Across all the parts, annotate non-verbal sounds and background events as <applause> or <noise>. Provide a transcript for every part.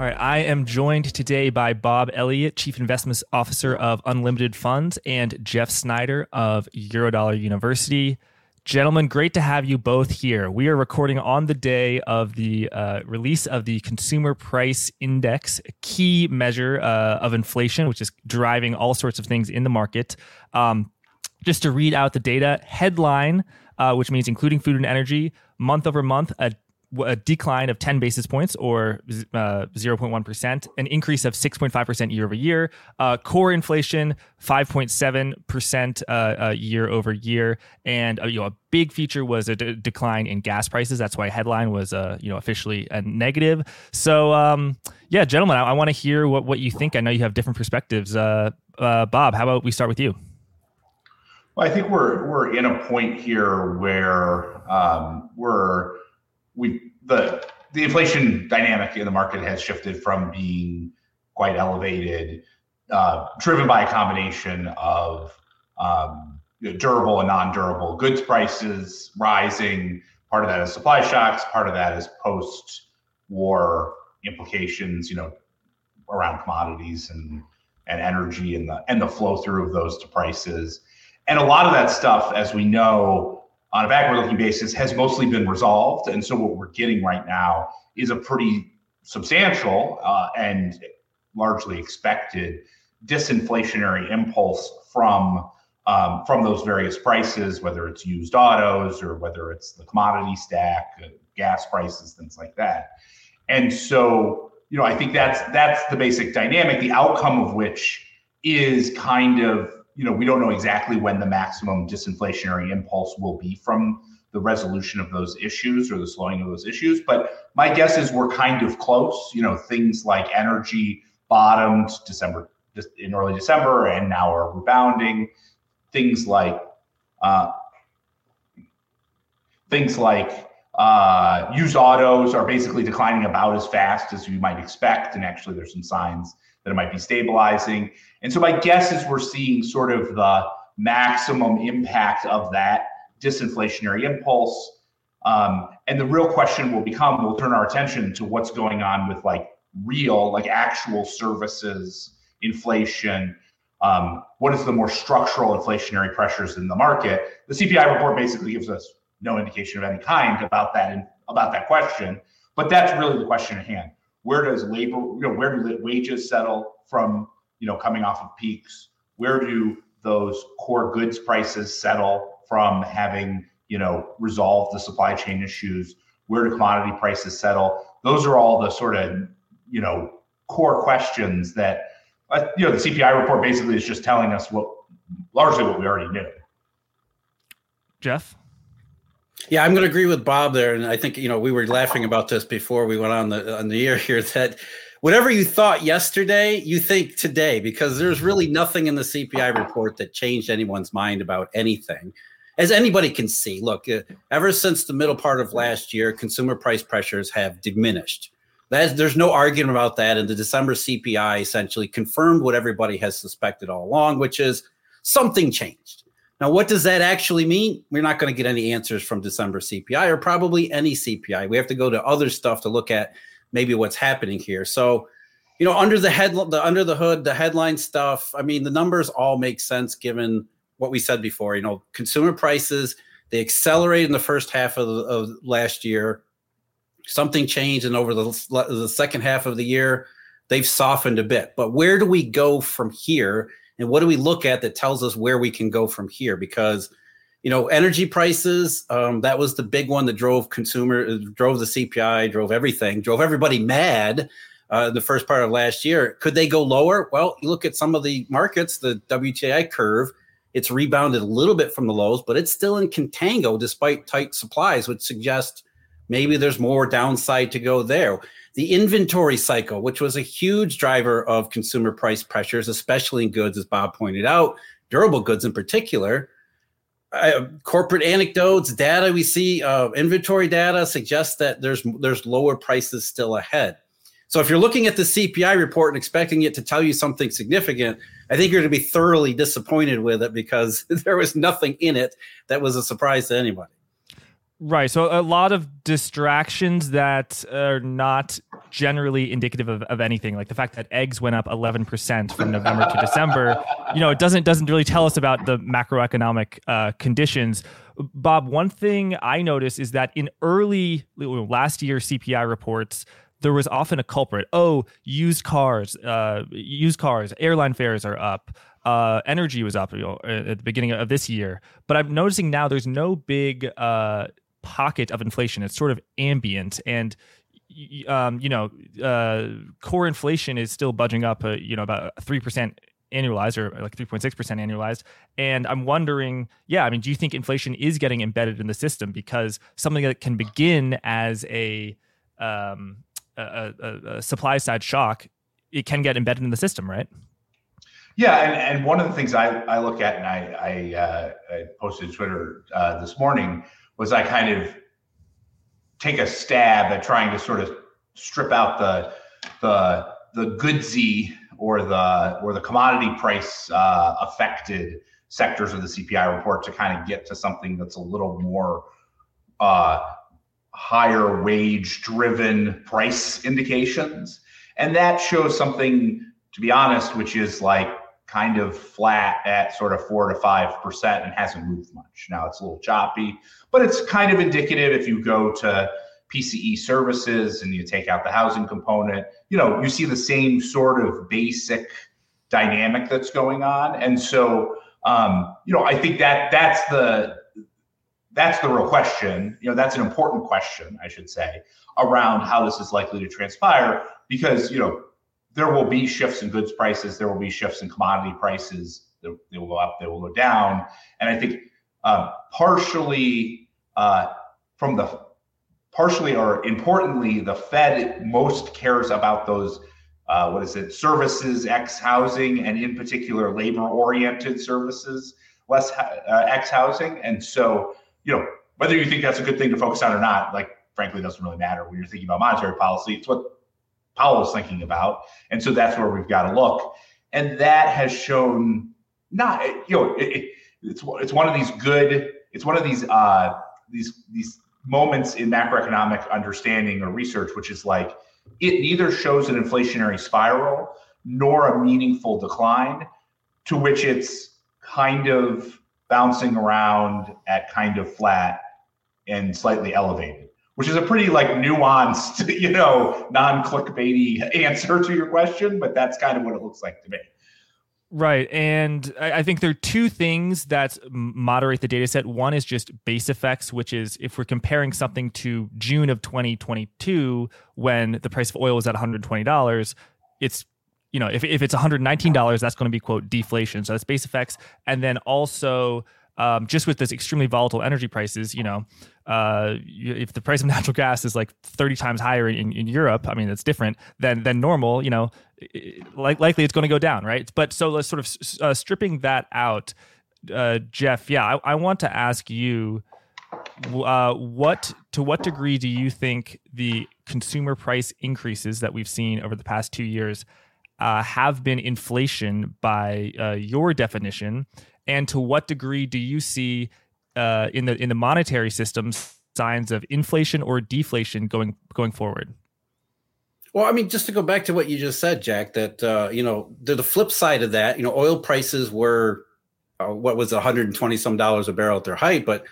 All right, I am joined today by Bob Elliott, Chief Investment Officer of Unlimited Funds, and Jeff Snyder of Eurodollar University. Gentlemen, great to have you both here. We are recording on the day of the uh, release of the Consumer Price Index, a key measure uh, of inflation, which is driving all sorts of things in the market. Um, just to read out the data headline, uh, which means including food and energy, month over month, a a decline of 10 basis points or uh, 0.1%, an increase of 6.5% year over year. Uh, core inflation, 5.7% uh, uh, year over year. And uh, you know, a big feature was a d- decline in gas prices. That's why headline was uh, you know officially a negative. So um, yeah, gentlemen, I, I want to hear what, what you think. I know you have different perspectives. Bob, how about we start with you? Well, I think we're we're in a point here where um, we're we the the inflation dynamic in the market has shifted from being quite elevated, uh, driven by a combination of um, durable and non-durable goods prices rising. Part of that is supply shocks. Part of that is post-war implications. You know, around commodities and and energy and the and the flow through of those to prices. And a lot of that stuff, as we know, on a backward-looking basis has mostly been resolved, and so what we're getting right now is a pretty substantial uh, and largely expected disinflationary impulse from um, from those various prices, whether it's used autos or whether it's the commodity stack, uh, gas prices, things like that. And so, you know, I think that's that's the basic dynamic. The outcome of which is kind of you know, we don't know exactly when the maximum disinflationary impulse will be from the resolution of those issues or the slowing of those issues. But my guess is we're kind of close. You know, things like energy bottomed December in early December and now are rebounding. Things like uh, things like uh, used autos are basically declining about as fast as you might expect, and actually, there's some signs that it might be stabilizing. And so my guess is we're seeing sort of the maximum impact of that disinflationary impulse. Um, and the real question will become we'll turn our attention to what's going on with like real, like actual services inflation. Um, what is the more structural inflationary pressures in the market? The CPI report basically gives us no indication of any kind about that about that question. But that's really the question at hand where does labor, you know, where do wages settle from, you know, coming off of peaks? Where do those core goods prices settle from having, you know, resolved the supply chain issues? Where do commodity prices settle? Those are all the sort of, you know, core questions that, uh, you know, the CPI report basically is just telling us what largely what we already knew. Jeff? Yeah, I'm going to agree with Bob there, and I think you know we were laughing about this before we went on the on the air here that whatever you thought yesterday, you think today because there's really nothing in the CPI report that changed anyone's mind about anything. As anybody can see, look, uh, ever since the middle part of last year, consumer price pressures have diminished. That's, there's no argument about that. And the December CPI essentially confirmed what everybody has suspected all along, which is something changed. Now, what does that actually mean? We're not going to get any answers from December CPI or probably any CPI. We have to go to other stuff to look at maybe what's happening here. So, you know, under the head, the under the hood, the headline stuff. I mean, the numbers all make sense given what we said before. You know, consumer prices they accelerated in the first half of, the, of last year. Something changed, and over the the second half of the year, they've softened a bit. But where do we go from here? And what do we look at that tells us where we can go from here? Because you know energy prices um, that was the big one that drove consumer drove the cpi drove everything drove everybody mad uh, the first part of last year. Could they go lower? Well you look at some of the markets the wti curve it's rebounded a little bit from the lows but it's still in contango despite tight supplies which suggests maybe there's more downside to go there the inventory cycle, which was a huge driver of consumer price pressures, especially in goods, as Bob pointed out, durable goods in particular. Uh, corporate anecdotes, data we see, uh, inventory data suggests that there's there's lower prices still ahead. So if you're looking at the CPI report and expecting it to tell you something significant, I think you're going to be thoroughly disappointed with it because <laughs> there was nothing in it that was a surprise to anybody. Right. So a lot of distractions that are not generally indicative of, of anything. Like the fact that eggs went up 11% from November to December, you know, it doesn't doesn't really tell us about the macroeconomic uh, conditions. Bob, one thing I noticed is that in early last year CPI reports, there was often a culprit. Oh, used cars, uh, used cars, airline fares are up. Uh, energy was up you know, at the beginning of this year, but I'm noticing now there's no big uh, pocket of inflation. It's sort of ambient, and um, you know, uh, core inflation is still budging up, uh, you know, about three percent annualized or like 3.6% annualized. And I'm wondering, yeah, I mean, do you think inflation is getting embedded in the system because something that can begin as a, um, a, a, a supply side shock, it can get embedded in the system, right? Yeah, and, and one of the things I, I look at, and I, I, uh, I posted Twitter uh, this morning, was I kind of take a stab at trying to sort of strip out the the the goodsy or the or the commodity price uh, affected sectors of the CPI report to kind of get to something that's a little more uh, higher wage driven price indications, and that shows something to be honest, which is like kind of flat at sort of four to five percent and hasn't moved much. Now it's a little choppy, but it's kind of indicative if you go to PCE services and you take out the housing component, you know, you see the same sort of basic dynamic that's going on. And so, um, you know, I think that that's the that's the real question. You know, that's an important question, I should say, around how this is likely to transpire, because you know there will be shifts in goods prices, there will be shifts in commodity prices. They, will go up, they will go down, and I think uh, partially uh, from the partially or importantly, the Fed most cares about those, uh, what is it, services, X housing, and in particular, labor oriented services, less uh, X housing. And so, you know, whether you think that's a good thing to focus on or not, like, frankly, doesn't really matter when you're thinking about monetary policy. It's what Powell's thinking about. And so that's where we've got to look. And that has shown not, you know, it, it, it's, it's one of these good, it's one of these, uh, these, these moments in macroeconomic understanding or research, which is like it neither shows an inflationary spiral nor a meaningful decline, to which it's kind of bouncing around at kind of flat and slightly elevated, which is a pretty like nuanced, <laughs> you know, non-clickbaity answer to your question, but that's kind of what it looks like to me. Right. And I think there are two things that moderate the data set. One is just base effects, which is if we're comparing something to June of 2022, when the price of oil was at $120, it's you know, if, if it's $119, that's going to be quote deflation. So that's base effects. And then also um, just with this extremely volatile energy prices, you know, uh, if the price of <laughs> natural gas is like 30 times higher in, in Europe, I mean, that's different than, than normal, you know, like, likely it's going to go down, right? But so let's sort of uh, stripping that out, uh, Jeff, yeah, I, I, want to ask you, uh, what to what degree do you think the consumer price increases that we've seen over the past two years uh, have been inflation by uh, your definition? And to what degree do you see uh, in the in the monetary system signs of inflation or deflation going going forward? Well, I mean, just to go back to what you just said, Jack, that uh, you know, the, the flip side of that, you know, oil prices were uh, what was 120 some dollars a barrel at their height, but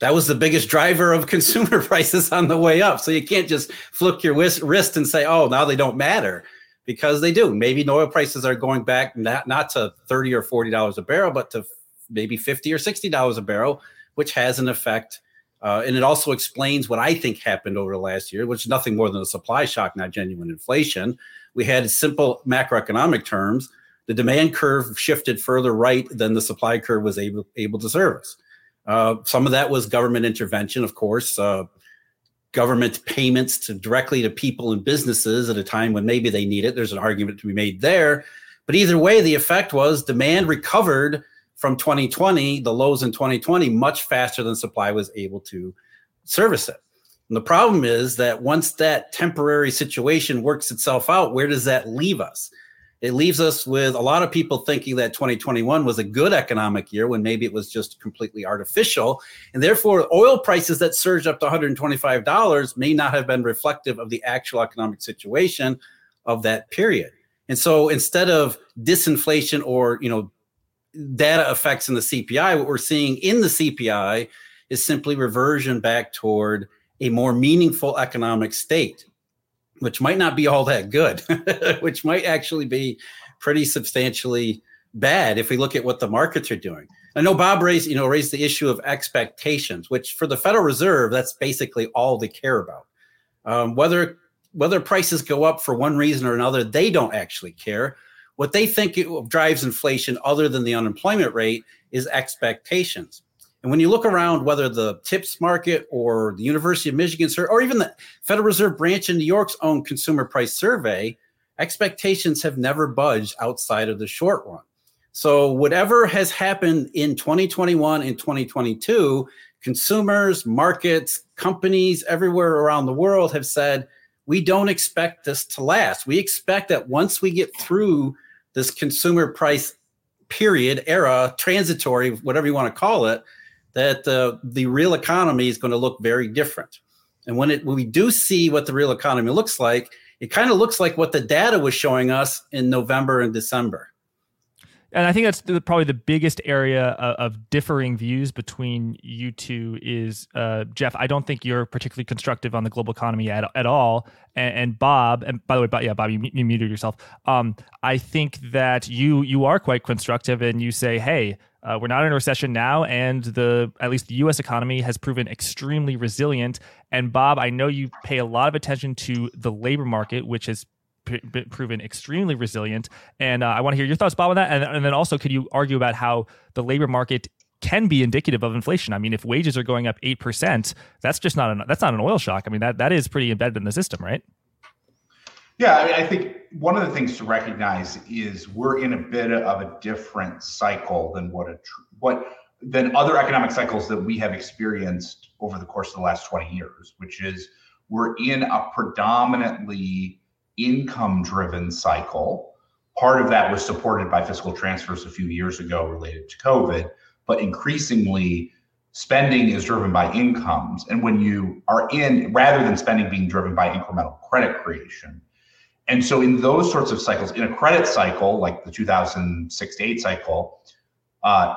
that was the biggest driver of <laughs> consumer prices on the way up. So you can't just flick your wrist and say, "Oh, now they don't matter." Because they do. Maybe oil prices are going back not not to thirty or forty dollars a barrel, but to maybe fifty or sixty dollars a barrel, which has an effect. Uh, and it also explains what I think happened over the last year, which is nothing more than a supply shock, not genuine inflation. We had simple macroeconomic terms. The demand curve shifted further right than the supply curve was able able to service. Uh, some of that was government intervention, of course. Uh, government payments to directly to people and businesses at a time when maybe they need it. There's an argument to be made there. But either way, the effect was demand recovered from 2020, the lows in 2020, much faster than supply was able to service it. And the problem is that once that temporary situation works itself out, where does that leave us? It leaves us with a lot of people thinking that 2021 was a good economic year when maybe it was just completely artificial. And therefore, oil prices that surged up to $125 may not have been reflective of the actual economic situation of that period. And so instead of disinflation or, you know, data effects in the CPI, what we're seeing in the CPI is simply reversion back toward a more meaningful economic state which might not be all that good, <laughs> which might actually be pretty substantially bad if we look at what the markets are doing. I know Bob raised, you know, raised the issue of expectations, which for the Federal Reserve, that's basically all they care about. Um, whether whether prices go up for one reason or another, they don't actually care. What they think drives inflation, other than the unemployment rate, is expectations. And when you look around, whether the TIPS market or the University of Michigan or even the Federal Reserve branch in New York's own consumer price survey, expectations have never budged outside of the short run. So, whatever has happened in 2021 and 2022, consumers, markets, companies everywhere around the world have said, we don't expect this to last. We expect that once we get through this consumer price period, era, transitory, whatever you want to call it, that uh, the real economy is going to look very different. And when it when we do see what the real economy looks like, it kind of looks like what the data was showing us in November and December. And I think that's the, probably the biggest area of, of, differing views between you two is uh, Jeff. I don't think you're particularly constructive on the global economy at, at all. And, and Bob, and by the way, but yeah, Bob, you, you muted yourself. Um, I think that you you are quite constructive, and you say, hey, uh, we're not in a recession now, and the at least the U.S. economy has proven extremely resilient. And Bob, I know you pay a lot of attention to the labor market, which has p- proven extremely resilient. And uh, I want to hear your thoughts, Bob, on that. And, and then also, could you argue about how the labor market can be indicative of inflation? I mean, if wages are going up eight percent, that's just not an that's not an oil shock. I mean, that that is pretty embedded in the system, right? Yeah, I, mean, I think one of the things to recognize is we're in a bit of a different cycle than what a what than other economic cycles that we have experienced over the course of the last 20 years, which is we're in a predominantly income driven cycle. Part of that was supported by fiscal transfers a few years ago related to COVID, but increasingly spending is driven by incomes. And when you are in, rather than spending being driven by incremental credit creation, and so, in those sorts of cycles, in a credit cycle like the 2006 to 8 cycle, uh,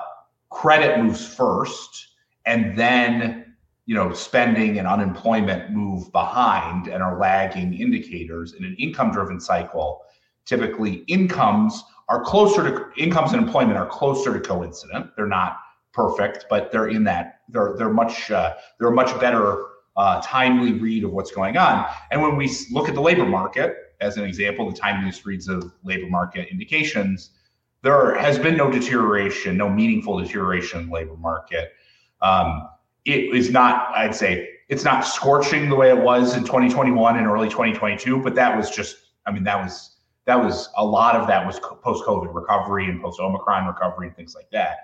credit moves first, and then you know spending and unemployment move behind and are lagging indicators. In an income-driven cycle, typically incomes are closer to incomes and employment are closer to coincident. They're not perfect, but they're in that they're they're much uh, they're a much better uh, timely read of what's going on. And when we look at the labor market, as an example, the timeliness reads of labor market indications, there has been no deterioration, no meaningful deterioration in the labor market. Um, it is not, I'd say, it's not scorching the way it was in 2021 and early 2022, but that was just, I mean, that was that was a lot of that was post-COVID recovery and post-Omicron recovery and things like that.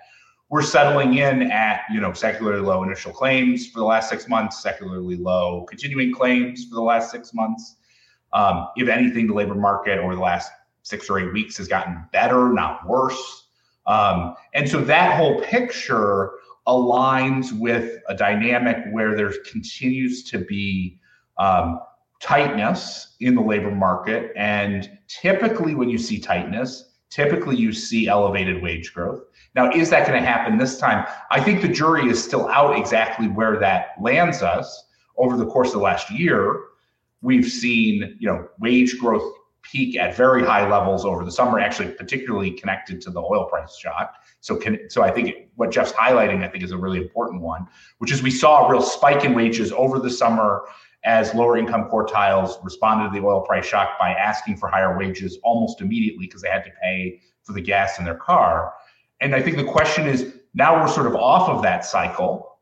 We're settling in at you know secularly low initial claims for the last six months, secularly low continuing claims for the last six months. Um, if anything, the labor market over the last six or eight weeks has gotten better, not worse. Um, and so that whole picture aligns with a dynamic where there continues to be um, tightness in the labor market. And typically, when you see tightness, typically you see elevated wage growth. Now, is that going to happen this time? I think the jury is still out exactly where that lands us over the course of the last year we've seen you know wage growth peak at very high levels over the summer, actually particularly connected to the oil price shock. So can so I think what Jeff's highlighting, I think, is a really important one, which is we saw a real spike in wages over the summer as lower income quartiles responded to the oil price shock by asking for higher wages almost immediately because they had to pay for the gas in their car. And I think the question is now we're sort of off of that cycle.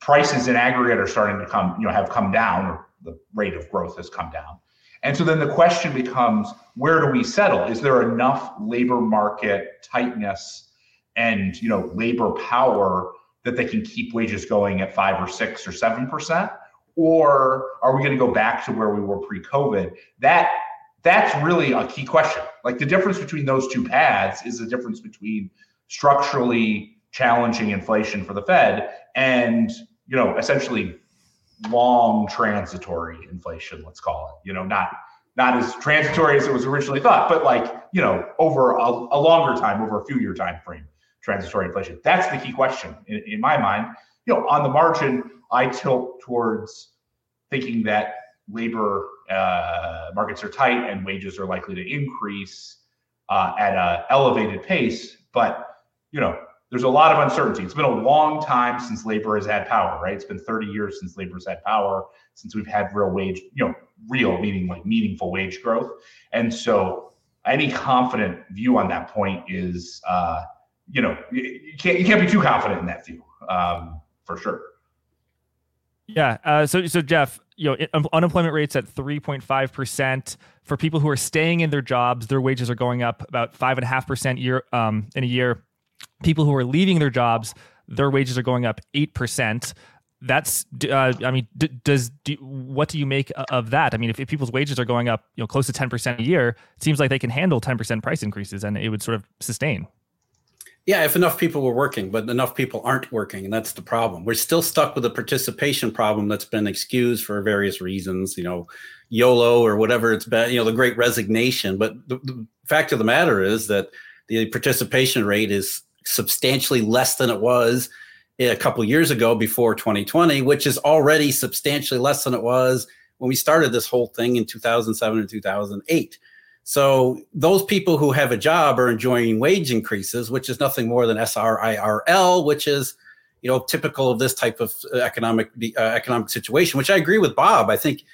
Prices in aggregate are starting to come, you know, have come down or the rate of growth has come down. And so then the question becomes where do we settle? Is there enough labor market tightness and you know labor power that they can keep wages going at five or six or seven percent? Or are we going to go back to where we were pre-COVID? That that's really a key question. Like the difference between those two paths is the difference between structurally challenging inflation for the Fed and you know essentially long transitory inflation. Let's call it. You know, not not as transitory as it was originally thought, but like you know over a, a longer time, over a few year time frame, transitory inflation. That's the key question in, in my mind. You know, on the margin, I tilt towards thinking that labor uh, markets are tight and wages are likely to increase uh, at an elevated pace. But you know, there's a lot of uncertainty. It's been a long time since labor has had power, right? It's been 30 years since labor's had power, since we've had real wage, you know, real meaning like meaningful wage growth. And so, any confident view on that point is, uh, you know, you can't you can't be too confident in that view, um, for sure. Yeah. Uh, so, so Jeff, you know, unemployment rates at 3.5 percent for people who are staying in their jobs. Their wages are going up about five and a half percent year um, in a year. People who are leaving their jobs, their wages are going up eight percent. That's, uh, I mean, d- does do, what do you make of that? I mean, if, if people's wages are going up, you know, close to ten percent a year, it seems like they can handle ten percent price increases, and it would sort of sustain. Yeah, if enough people were working, but enough people aren't working, and that's the problem. We're still stuck with a participation problem that's been excused for various reasons, you know, YOLO or whatever it's been, you know, the great resignation. But the, the fact of the matter is that the participation rate is substantially less than it was a couple years ago before 2020, which is already substantially less than it was when we started this whole thing in 2007 and 2008. So those people who have a job are enjoying wage increases, which is nothing more than SRIRL, which is you know typical of this type of uh, economic uh, economic situation. Which I agree with Bob. I think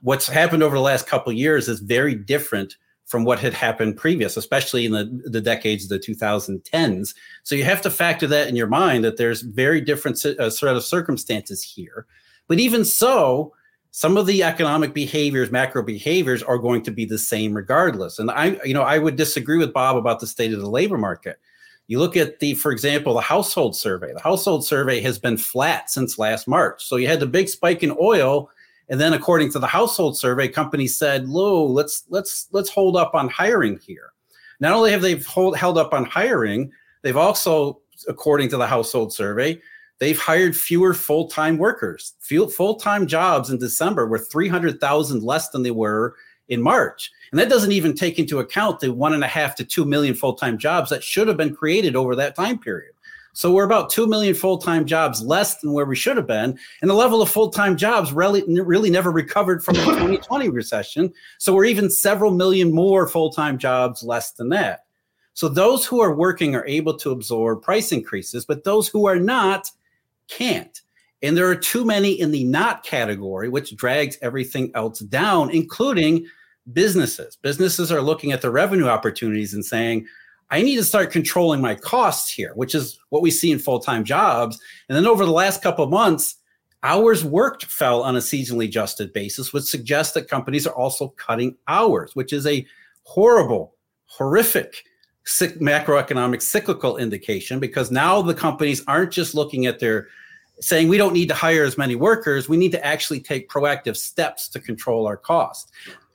what's happened over the last couple years is very different from what had happened previous, especially in the, the decades of the 2010s. So you have to factor that in your mind that there's very different uh, sort of circumstances here. But even so, some of the economic behaviors, macro behaviors are going to be the same regardless. And I, you know, I would disagree with Bob about the state of the labor market. You look at the, for example, the household survey. The household survey has been flat since last March. So you had the big spike in oil, and then according to the household survey, companies said, "Lo, let's let's let's hold up on hiring here." Not only have they hold, held up on hiring, they've also, according to the household survey, they've hired fewer full-time workers. Full-time jobs in December were 300,000 less than they were in March. And that doesn't even take into account the one and a half to two million full-time jobs that should have been created over that time period. So we're about 2 million full-time jobs less than where we should have been. And the level of full-time jobs really, really never recovered from the <laughs> 2020 recession. So we're even several million more full-time jobs less than that. So those who are working are able to absorb price increases, but those who are not can't. And there are too many in the not category, which drags everything else down, including businesses. Businesses are looking at the revenue opportunities and saying, I need to start controlling my costs here, which is what we see in full time jobs. And then over the last couple of months, hours worked fell on a seasonally adjusted basis, which suggests that companies are also cutting hours, which is a horrible, horrific macroeconomic cyclical indication because now the companies aren't just looking at their saying we don't need to hire as many workers. We need to actually take proactive steps to control our costs.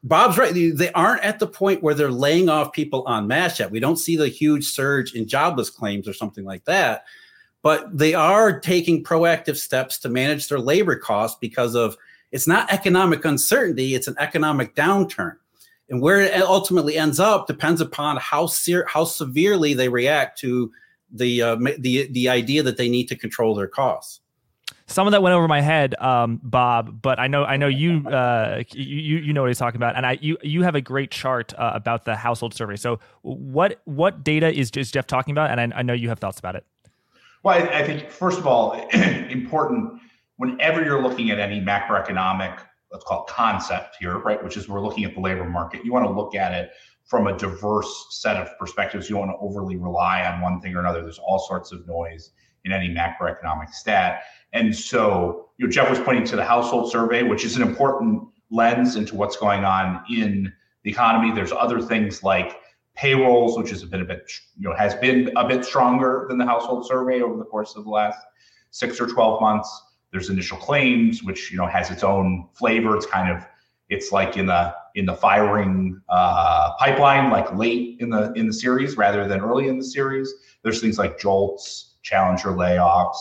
Bob's right. They aren't at the point where they're laying off people on mass yet. We don't see the huge surge in jobless claims or something like that. But they are taking proactive steps to manage their labor costs because of it's not economic uncertainty, it's an economic downturn. And where it ultimately ends up depends upon how se- how severely they react to the uh, the the idea that they need to control their costs some of that went over my head, um, Bob. But I know I know you, uh, you you know what he's talking about, and I you you have a great chart uh, about the household survey. So what what data is, is Jeff talking about? And I, I know you have thoughts about it. Well, I, I think first of all, <clears throat> important whenever you're looking at any macroeconomic, let's call it concept here, right? Which is we're looking at the labor market. You want to look at it from a diverse set of perspectives. You don't want to overly rely on one thing or another. There's all sorts of noise in any macroeconomic stat. And so, you know, Jeff was pointing to the household survey, which is an important lens into what's going on in the economy. There's other things like payrolls, which has been a bit, you know, has been a bit stronger than the household survey over the course of the last six or 12 months. There's initial claims, which, you know, has its own flavor. It's kind of, it's like in the in the firing uh, pipeline, like late in the in the series rather than early in the series. There's things like jolts, challenger layoffs,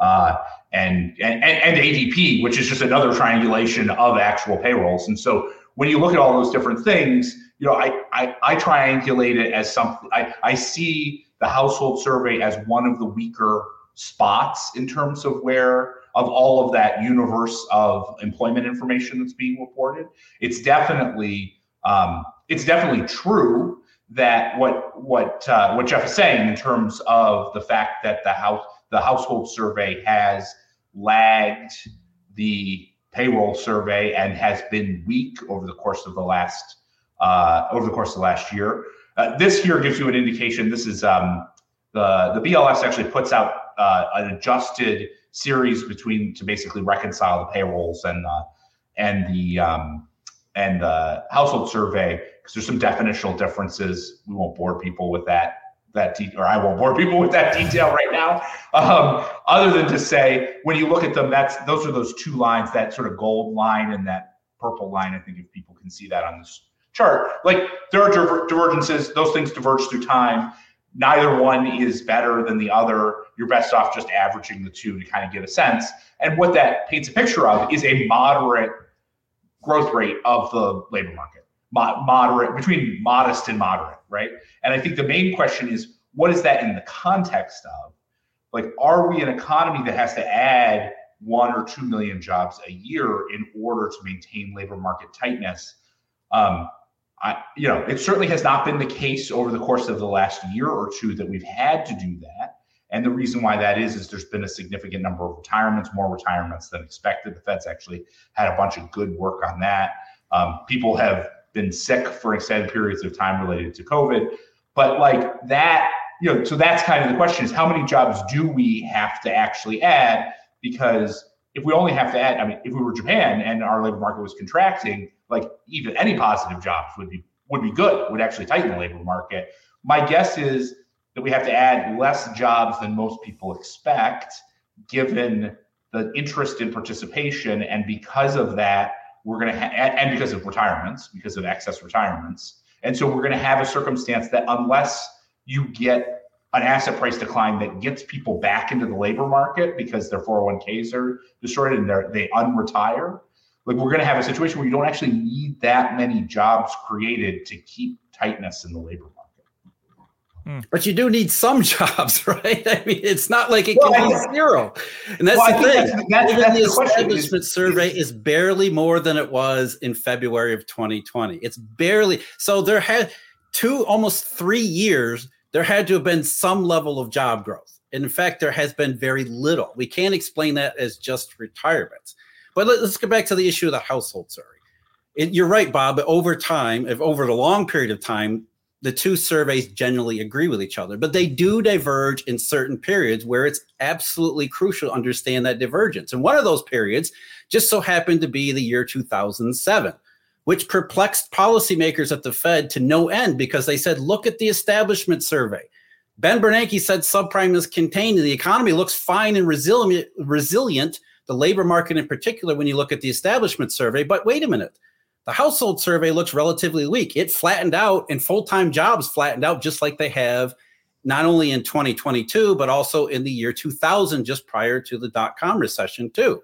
uh, and, and and ADP, which is just another triangulation of actual payrolls. And so when you look at all those different things, you know, I I, I triangulate it as something. I I see the household survey as one of the weaker spots in terms of where of all of that universe of employment information that's being reported. It's definitely um, it's definitely true that what what uh, what Jeff is saying in terms of the fact that the house the household survey has lagged the payroll survey and has been weak over the course of the last uh, over the course of the last year. Uh, this here gives you an indication. This is um, the the BLS actually puts out uh, an adjusted series between to basically reconcile the payrolls and uh, and the um, and the household survey because there's some definitional differences. We won't bore people with that that de- or I won't bore people with that detail right now. Um, other than to say, when you look at them, that's those are those two lines, that sort of gold line and that purple line. I think if people can see that on this chart, like there are diver- divergences; those things diverge through time. Neither one is better than the other. You're best off just averaging the two to kind of get a sense. And what that paints a picture of is a moderate growth rate of the labor market, moderate between modest and moderate, right? And I think the main question is what is that in the context of? Like, are we an economy that has to add one or two million jobs a year in order to maintain labor market tightness? Um, I, you know, it certainly has not been the case over the course of the last year or two that we've had to do that. And the reason why that is, is there's been a significant number of retirements, more retirements than expected. The Fed's actually had a bunch of good work on that. Um, people have been sick for extended periods of time related to COVID. But like that, you know, so that's kind of the question is how many jobs do we have to actually add? Because if we only have to add, I mean, if we were Japan and our labor market was contracting, like even any positive jobs would be would be good, would actually tighten the labor market. My guess is that we have to add less jobs than most people expect, given the interest in participation, and because of that, we're going to ha- and because of retirements, because of excess retirements, and so we're going to have a circumstance that unless you get an asset price decline that gets people back into the labor market because their 401ks are destroyed and they unretire, like we're going to have a situation where you don't actually need that many jobs created to keep tightness in the labor market. Hmm. But you do need some <laughs> jobs, right? I mean, it's not like it well, can be zero. And that's well, the thing. That's, that's, that's the, the establishment survey is barely more than it was in February of 2020. It's barely so there had two almost three years, there had to have been some level of job growth. And in fact, there has been very little. We can't explain that as just retirements. But let, us get back to the issue of the household survey. It, you're right, Bob. Over time, if over the long period of time, the two surveys generally agree with each other, but they do diverge in certain periods where it's absolutely crucial to understand that divergence. And one of those periods just so happened to be the year 2007, which perplexed policymakers at the Fed to no end because they said, look at the establishment survey. Ben Bernanke said subprime is contained and the economy looks fine and resilient, resilient, the labor market in particular, when you look at the establishment survey. But wait a minute the household survey looks relatively weak. It flattened out and full time jobs flattened out just like they have not only in 2022, but also in the year 2000, just prior to the dot com recession, too.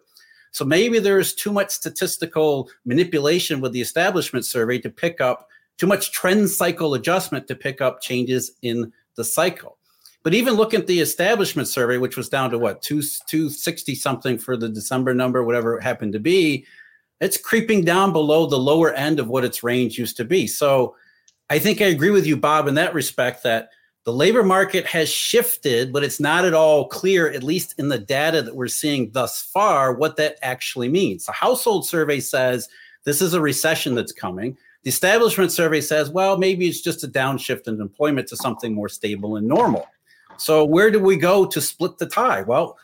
So maybe there's too much statistical manipulation with the establishment survey to pick up too much trend cycle adjustment to pick up changes in the cycle. But even looking at the establishment survey, which was down to what, two, 260 something for the December number, whatever it happened to be, it's creeping down below the lower end of what its range used to be. So I think I agree with you, Bob, in that respect that the labor market has shifted, but it's not at all clear, at least in the data that we're seeing thus far, what that actually means. The household survey says this is a recession that's coming. The establishment survey says, well, maybe it's just a downshift in employment to something more stable and normal. So where do we go to split the tie? Well,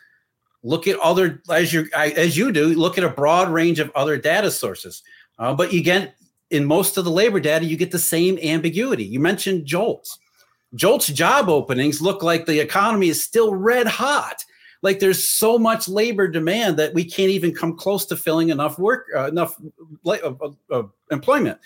look at other as you as you do look at a broad range of other data sources uh, but you get in most of the labor data you get the same ambiguity you mentioned jolts jolts job openings look like the economy is still red hot like there's so much labor demand that we can't even come close to filling enough work, uh, enough uh, uh, employment.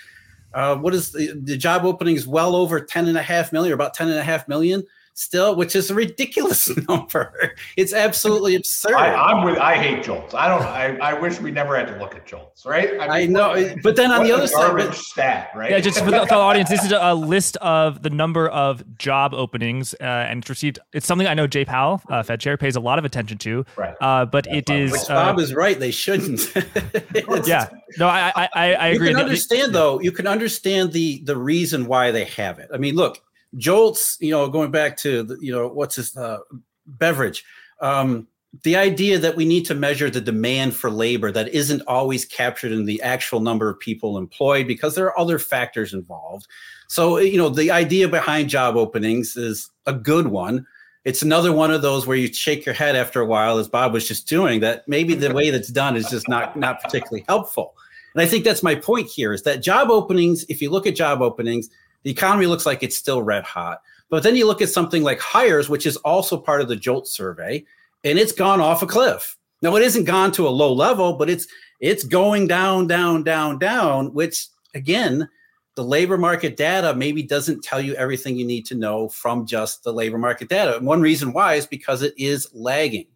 Uh, what is the, the job openings? Well over 10 and a half million, or about 10 and a half million still, which is a ridiculous <laughs> number. It's absolutely absurd. I, am with. I hate JOLTS. I don't. I, I wish we never had to look at JOLTS. Right. I, mean, I know, but then on the other side, but, stat, right? Yeah, just for the, for the, audience, this is a list of the number of job openings uh, and it's received. It's something I know Jay Powell, uh, Fed Chair, pays a lot of attention to. Right. Uh, but That's it is. Which Bob uh, is right. They shouldn't. <laughs> yeah. No, I I, I agree. You can understand though. You can understand the the reason why they have it. I mean, look Jolts, you know, going back to the, you know what's this uh, Beveridge, um, the idea that we need to measure the demand for labor that isn't always captured in the actual number of people employed because there are other factors involved. So you know, the idea behind job openings is a good one. It's another one of those where you shake your head after a while, as Bob was just doing. That maybe the way that's done is just not not particularly helpful. And I think that's my point here: is that job openings. If you look at job openings the economy looks like it's still red hot. But then you look at something like hires, which is also part of the JOLT survey, and it's gone off a cliff. Now it isn't gone to a low level, but it's it's going down, down, down, down, which again, the labor market data maybe doesn't tell you everything you need to know from just the labor market data. And one reason why is because it is lagging.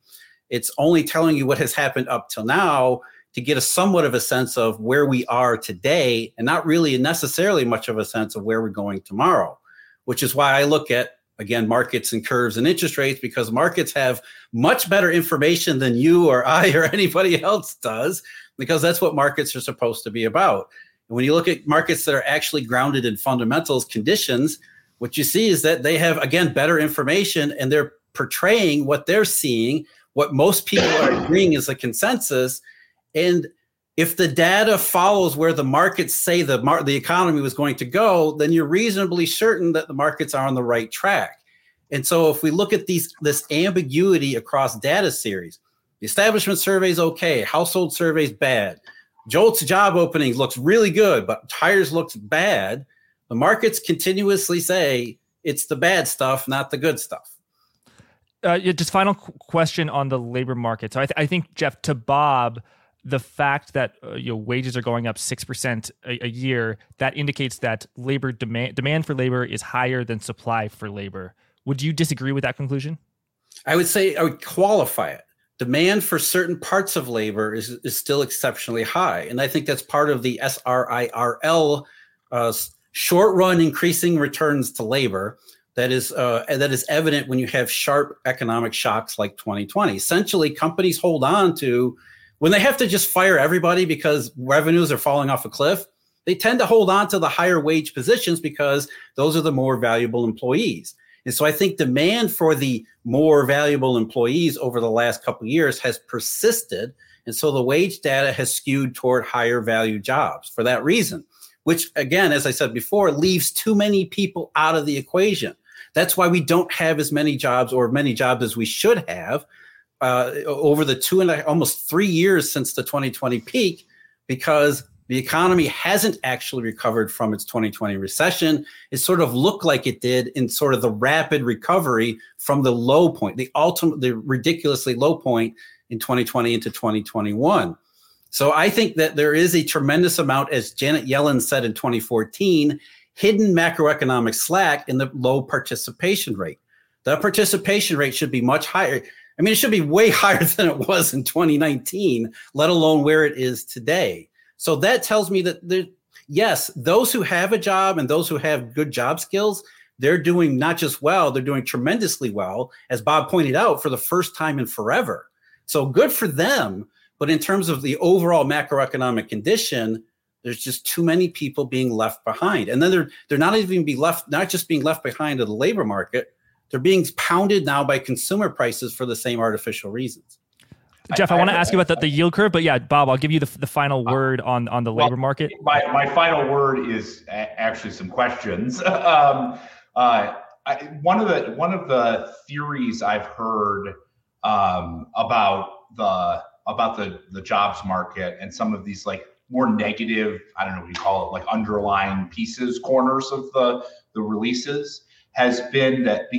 It's only telling you what has happened up till now, to get a somewhat of a sense of where we are today and not really necessarily much of a sense of where we're going tomorrow, which is why I look at again markets and curves and interest rates because markets have much better information than you or <laughs> I or anybody else does because that's what markets are supposed to be about. And when you look at markets that are actually grounded in fundamentals conditions, what you see is that they have again better information and they're portraying what they're seeing, what most people are agreeing is a consensus and if the data follows where the markets say the mar- the economy was going to go, then you're reasonably certain that the markets are on the right track. And so if we look at these this ambiguity across data series, the establishment survey is okay, household surveys bad. Jolt's job openings looks really good, but tires looks bad. The markets continuously say it's the bad stuff, not the good stuff. Uh, just final question on the labor market. So I, th- I think Jeff to Bob the fact that uh, you know wages are going up six percent a year that indicates that labor demand demand for labor is higher than supply for labor. Would you disagree with that conclusion? I would say I would qualify it. Demand for certain parts of labor is is still exceptionally high, and I think that's part of the SRIRL uh, short run increasing returns to labor that is uh, that is evident when you have sharp economic shocks like 2020. Essentially, companies hold on to when they have to just fire everybody because revenues are falling off a cliff, they tend to hold on to the higher wage positions because those are the more valuable employees. And so I think demand for the more valuable employees over the last couple years has persisted. And so the wage data has skewed toward higher value jobs for that reason, which again, as I said before, leaves too many people out of the equation. That's why we don't have as many jobs or many jobs as we should have uh, over the two and almost three years since the 2020 peak because the economy hasn't actually recovered from its 2020 recession. It sort of looked like it did in sort of the rapid recovery from the low point, the ultimate, the ridiculously low point in 2020 into 2021. So I think that there is a tremendous amount, as Janet Yellen said in 2014, hidden macroeconomic slack in the low participation rate. The participation rate should be much higher. I mean, it should be way <laughs> higher than it was in 2019, let alone where it is today. So that tells me that there, yes, those who have a job and those who have good job skills, they're doing not just well, they're doing tremendously well, as Bob pointed out, for the first time in forever. So good for them. But in terms of the overall macroeconomic condition, there's just too many people being left behind. And then they're they're not even be left, not just being left behind in the labor market, they're being pounded now by consumer prices for the same artificial reasons. Jeff, I, I want to ask you about the, the yield curve, but yeah, Bob, I'll give you the, the final uh, word on, on the well, labor market. My, my final word is actually some questions. <laughs> um, uh, I, one of the one of the theories I've heard um, about the about the the jobs market and some of these like more negative, I don't know what you call it, like underlying pieces, corners of the the releases has been that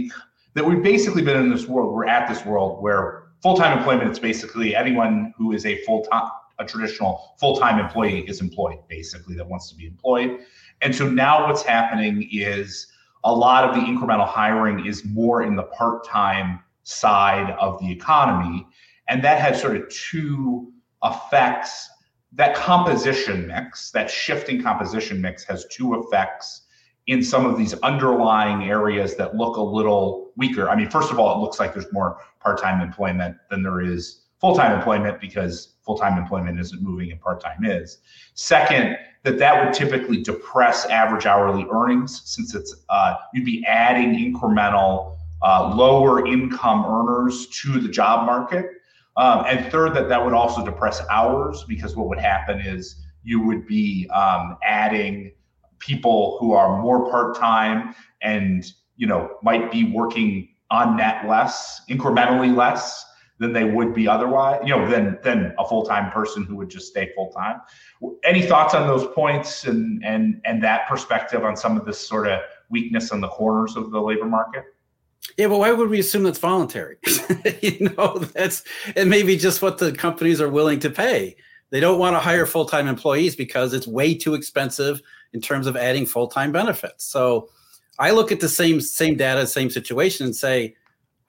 that we've basically been in this world. We're at this world where full-time employment it's basically anyone who is a full-time a traditional full-time employee is employed basically that wants to be employed and so now what's happening is a lot of the incremental hiring is more in the part-time side of the economy and that has sort of two effects that composition mix that shifting composition mix has two effects in some of these underlying areas that look a little weaker. I mean, first of all, it looks like there's more part-time employment than there is full-time employment because full-time employment isn't moving and part-time is. Second, that that would typically depress average hourly earnings since it's uh, you'd be adding incremental uh, lower income earners to the job market. Um, and third, that that would also depress hours because what would happen is you would be um, adding people who are more part-time and you know might be working on net less incrementally less than they would be otherwise you know than than a full-time person who would just stay full-time any thoughts on those points and and and that perspective on some of this sort of weakness on the corners of the labor market yeah, but why would we assume that's voluntary? <laughs> you know, that's it may be just what the companies are willing to pay. They don't want to hire full-time employees because it's way too expensive in terms of adding full-time benefits. So I look at the same same data, same situation, and say,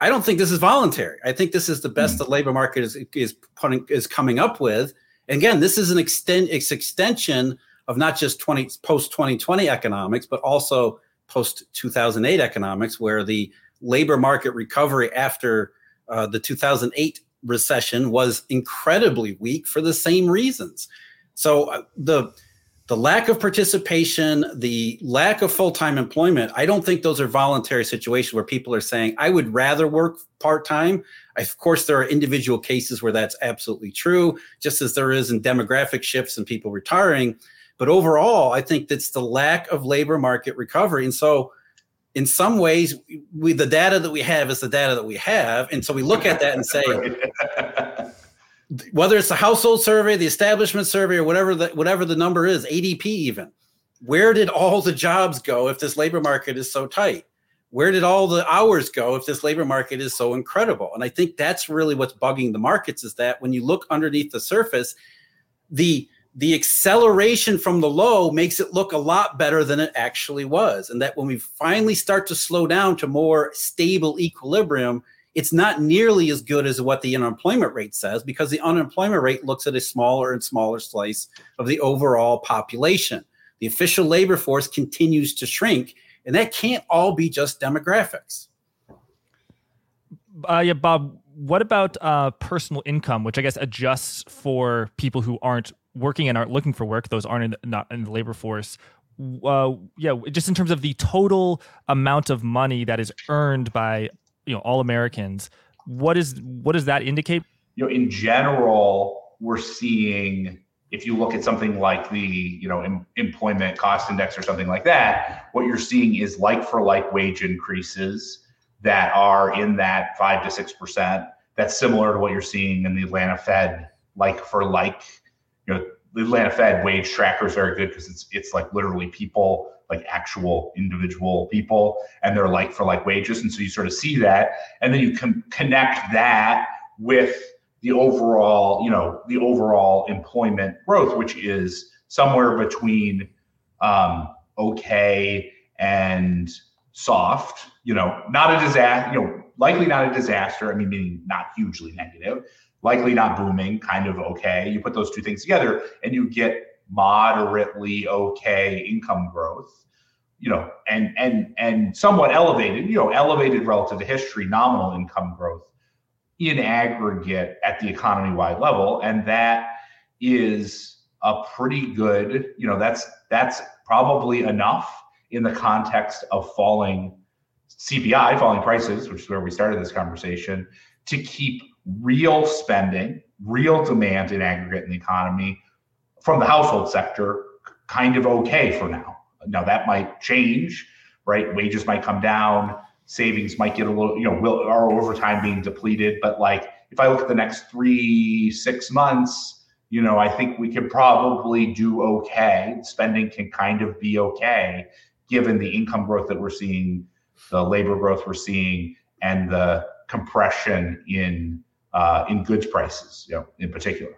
I don't think this is voluntary. I think this is the best mm-hmm. the labor market is is putting is coming up with. And again, this is an extend it's extension of not just 20 post 2020 economics, but also post 2008 economics, where the labor market recovery after uh, the 2008 recession was incredibly weak for the same reasons. So uh, the the lack of participation, the lack of full time employment, I don't think those are voluntary situations where people are saying, I would rather work part time. Of course, there are individual cases where that's absolutely true, just as there is in demographic shifts and people retiring. But overall, I think that's the lack of labor market recovery. And so, in some ways, we the data that we have is the data that we have. And so we look at that and say, <laughs> whether it's the household survey, the establishment survey, or whatever the whatever the number is, ADP even. Where did all the jobs go if this labor market is so tight? Where did all the hours go if this labor market is so incredible? And I think that's really what's bugging the markets is that when you look underneath the surface, the the acceleration from the low makes it look a lot better than it actually was. And that when we finally start to slow down to more stable equilibrium, it's not nearly as good as what the unemployment rate says because the unemployment rate looks at a smaller and smaller slice of the overall population. The official labor force continues to shrink, and that can't all be just demographics. Uh, yeah, Bob. What about uh, personal income, which I guess adjusts for people who aren't working and aren't looking for work; those aren't in the, not in the labor force. Uh, yeah, just in terms of the total amount of money that is earned by you know all Americans. What is what does that indicate? You know, in general, we're seeing if you look at something like the you know em- employment cost index or something like that, what you're seeing is like for like wage increases that are in that five to six percent. That's similar to what you're seeing in the Atlanta Fed like for like. You know, the Atlanta Fed wage tracker is very good because it's it's like literally people like actual individual people and they're like for like wages. And so you sort of see that. And then you can connect that with the overall, you know, the overall employment growth, which is somewhere between um, okay and soft, you know, not a disaster, you know, likely not a disaster. I mean, meaning not hugely negative, likely not booming, kind of okay. You put those two things together and you get moderately okay income growth you know and and and somewhat elevated you know elevated relative to history nominal income growth in aggregate at the economy wide level. And that is a pretty good you know that's that's probably enough in the context of falling CPI falling prices which is where we started this conversation to keep real spending real demand in aggregate in the economy from the household sector kind of okay for now. Now that might change, right? Wages might come down, savings might get a little, you know, will our overtime being depleted. But like if I look at the next three, six months, you know, I think we can probably do okay. Spending can kind of be okay given the income growth that we're seeing, the labor growth we're seeing, and the compression in uh, in goods prices, you know, in particular.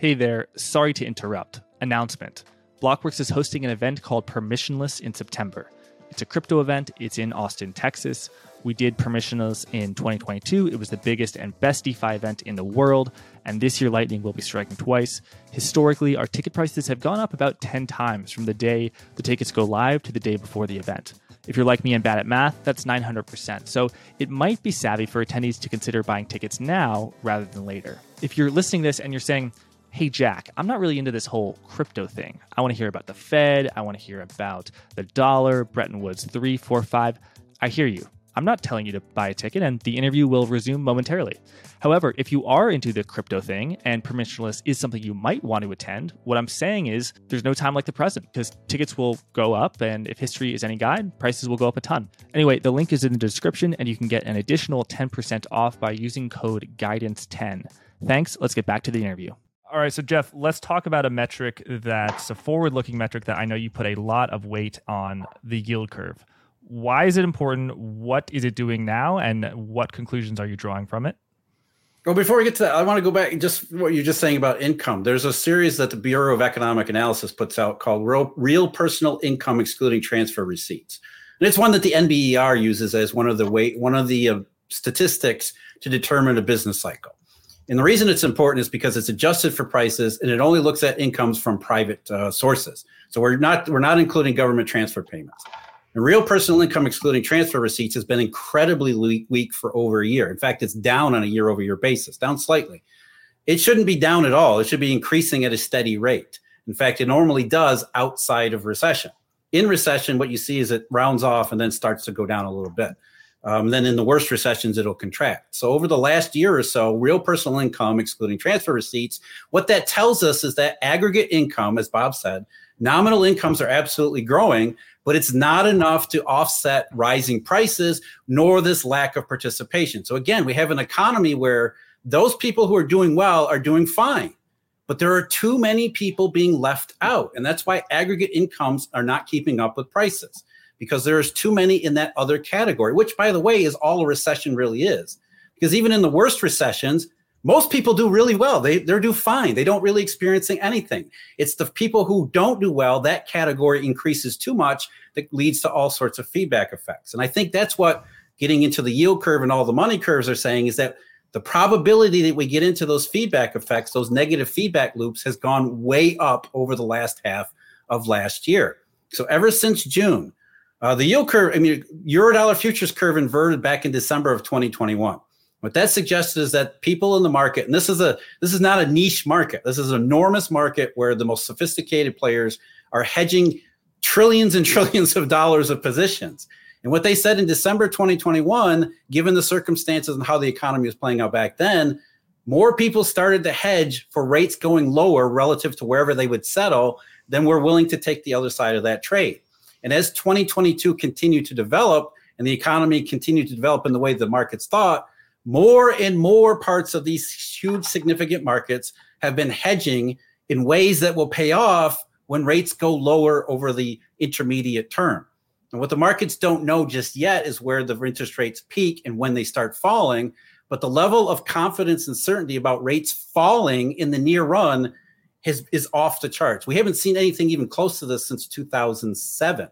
Hey there, sorry to interrupt. Announcement Blockworks is hosting an event called Permissionless in September. It's a crypto event, it's in Austin, Texas. We did Permissionless in 2022. It was the biggest and best DeFi event in the world, and this year Lightning will be striking twice. Historically, our ticket prices have gone up about 10 times from the day the tickets go live to the day before the event. If you're like me and bad at math, that's 900%. So it might be savvy for attendees to consider buying tickets now rather than later. If you're listening to this and you're saying, hey, Jack, I'm not really into this whole crypto thing. I want to hear about the Fed. I want to hear about the dollar, Bretton Woods 345. I hear you. I'm not telling you to buy a ticket, and the interview will resume momentarily. However, if you are into the crypto thing and permissionless is something you might want to attend, what I'm saying is there's no time like the present because tickets will go up, and if history is any guide, prices will go up a ton. Anyway, the link is in the description, and you can get an additional 10% off by using code GUIDANCE10. Thanks. Let's get back to the interview. All right, so Jeff, let's talk about a metric that's a forward looking metric that I know you put a lot of weight on the yield curve. Why is it important? What is it doing now? And what conclusions are you drawing from it? Well, before we get to that, I want to go back and just what you're just saying about income. There's a series that the Bureau of Economic Analysis puts out called Real, Personal Income Excluding Transfer Receipts. And it's one that the NBER uses as one of the way, one of the uh, statistics to determine a business cycle. And the reason it's important is because it's adjusted for prices and it only looks at incomes from private uh, sources. So we're not we're not including government transfer payments. And real personal income excluding transfer receipts has been incredibly weak for over a year. In fact, it's down on a year over year basis, down slightly. It shouldn't be down at all. It should be increasing at a steady rate. In fact, it normally does outside of recession. In recession, what you see is it rounds off and then starts to go down a little bit. Um, then in the worst recessions, it'll contract. So over the last year or so, real personal income, excluding transfer receipts, what that tells us is that aggregate income, as Bob said, nominal incomes are absolutely growing, but it's not enough to offset rising prices nor this lack of participation. So again, we have an economy where those people who are doing well are doing fine. But there are too many people being left out. And that's why aggregate incomes are not keeping up with prices because there's too many in that other category, which, by the way, is all a recession really is. Because even in the worst recessions, most people do really well. They they do fine. They don't really experiencing anything. It's the people who don't do well that category increases too much that leads to all sorts of feedback effects. And I think that's what getting into the yield curve and all the money curves are saying is that the probability that we get into those feedback effects, those negative feedback loops, has gone way up over the last half of last year. So ever since June, uh, the yield curve, I mean, Eurodollar futures curve inverted back in December of 2021. What that suggested is that people in the market, and this is a this is not a niche market. This is an enormous market where the most sophisticated players are hedging trillions and <laughs> trillions of dollars of positions. And what they said in December 2021, given the circumstances and how the economy was playing out back then, more people started to hedge for rates going lower relative to wherever they would settle than were willing to take the other side of that trade. And as 2022 continued to develop and the economy continued to develop in the way the markets thought, more and more parts of these huge, significant markets have been hedging in ways that will pay off when rates go lower over the intermediate term. And what the markets don't know just yet is where the interest rates peak and when they start falling. But the level of confidence and certainty about rates falling in the near run has, is off the charts. We haven't seen anything even close to this since 2007.